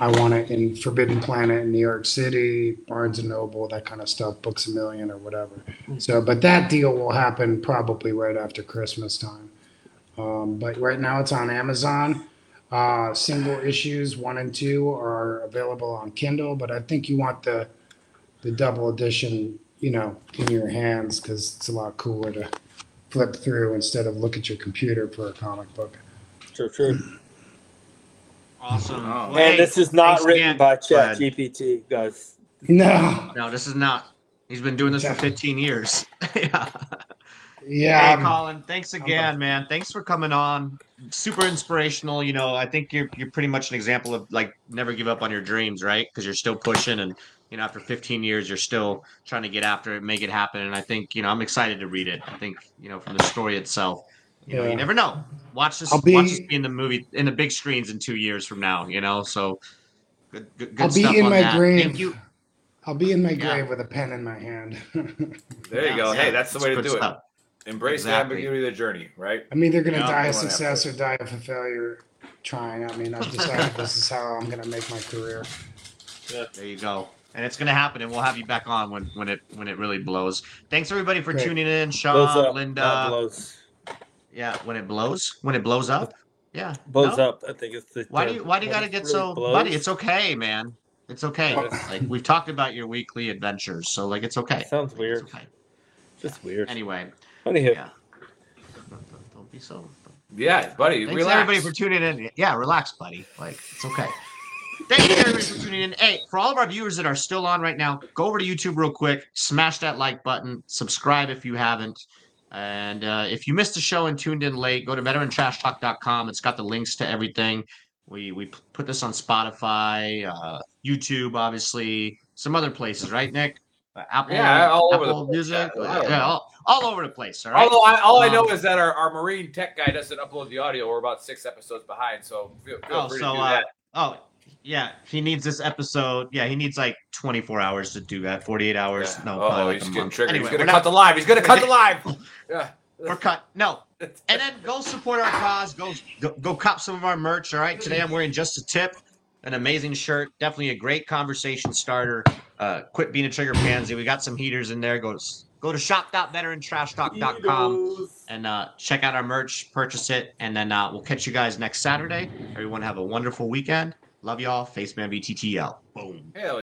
I want it in Forbidden Planet in New York City, Barnes and Noble, that kind of stuff, Books a Million or whatever. So, but that deal will happen probably right after Christmas time. Um, but right now it's on Amazon. Uh, single issues one and two are available on Kindle, but I think you want the the double edition, you know, in your hands because it's a lot cooler to flip through instead of look at your computer for a comic book. True, true. Awesome. Oh. And hey, this is not thanks written again. by Go ahead. GPT, guys. No, No, this is not. He's been doing this for 15 years. *laughs* yeah. yeah, Hey, I'm- Colin, thanks again, man. Thanks for coming on. Super inspirational. You know, I think you're you're pretty much an example of like never give up on your dreams, right? Because you're still pushing, and you know, after 15 years, you're still trying to get after it, make it happen. And I think you know, I'm excited to read it. I think you know, from the story itself, you know, Yeah. you never know. Watch this. Be- watch this be in the movie in the big screens in two years from now. You know, so good, good, good I'll be in on my that. grave. Thank you. I'll be in my Yeah. grave with a pen in my hand. There you Yeah, go. yeah, Hey, that's the way to good do it. Embrace Exactly. the ambiguity of the journey, right? I'm either going to die a you wanna have success or die of a failure trying. I mean, I've decided this is how I'm going to make my career. Yeah. There you go. And it's gonna happen, and we'll have you back on when when it when it really blows. Thanks everybody for Great. tuning in, Blows Sean, up, Linda. not blows. Yeah, when it blows, when it blows up. Yeah, Blows no? up. I think it's the. Why do you why do you gotta get really so blows. buddy? It's okay, man. It's okay. *laughs* like we've talked about your weekly adventures, so like it's okay. Sounds weird. It's okay. Just weird. Anyway, Anywho. yeah. Don't, don't be so. Yeah, buddy. Thanks relax. everybody for tuning in. Yeah, relax, buddy. Like it's okay. Thank you everybody for tuning in. Hey, for all of our viewers that are still on right now, go over to YouTube real quick, smash that like button, subscribe if you haven't. And uh, if you missed the show and tuned in late, go to veterantrashtalk.com. It's got the links to everything. We we put this on Spotify, uh, YouTube, obviously, some other places, right, Nick? Uh, Apple, Yeah, all over the Apple place. Music, Yeah, a lot of yeah, all, all over the place. All right. Although I, all I know Um, is that our, our marine tech guy doesn't upload the audio. We're about six episodes behind, so feel, feel Oh, free so to do uh, that. oh yeah, he needs this episode. Yeah, he needs like 24 hours to do that. 48 hours. No, Oh, probably like he's getting month. triggered. Anyway, he's gonna we're cut not- the live. He's gonna cut the live. *laughs* Yeah. We're cut. No. *laughs* And then go support our cause. Go, go go cop some of our merch. All right. Today I'm wearing just a tip, an amazing shirt. Definitely a great conversation starter. Uh, quit being a trigger pansy. We got some heaters in there. Go to, go to shop.veterantrashtalk.com and uh, check out our merch. Purchase it, and then uh, we'll catch you guys next Saturday. Everyone have a wonderful weekend. Love y'all. Faceman VTTL. Boom. Hell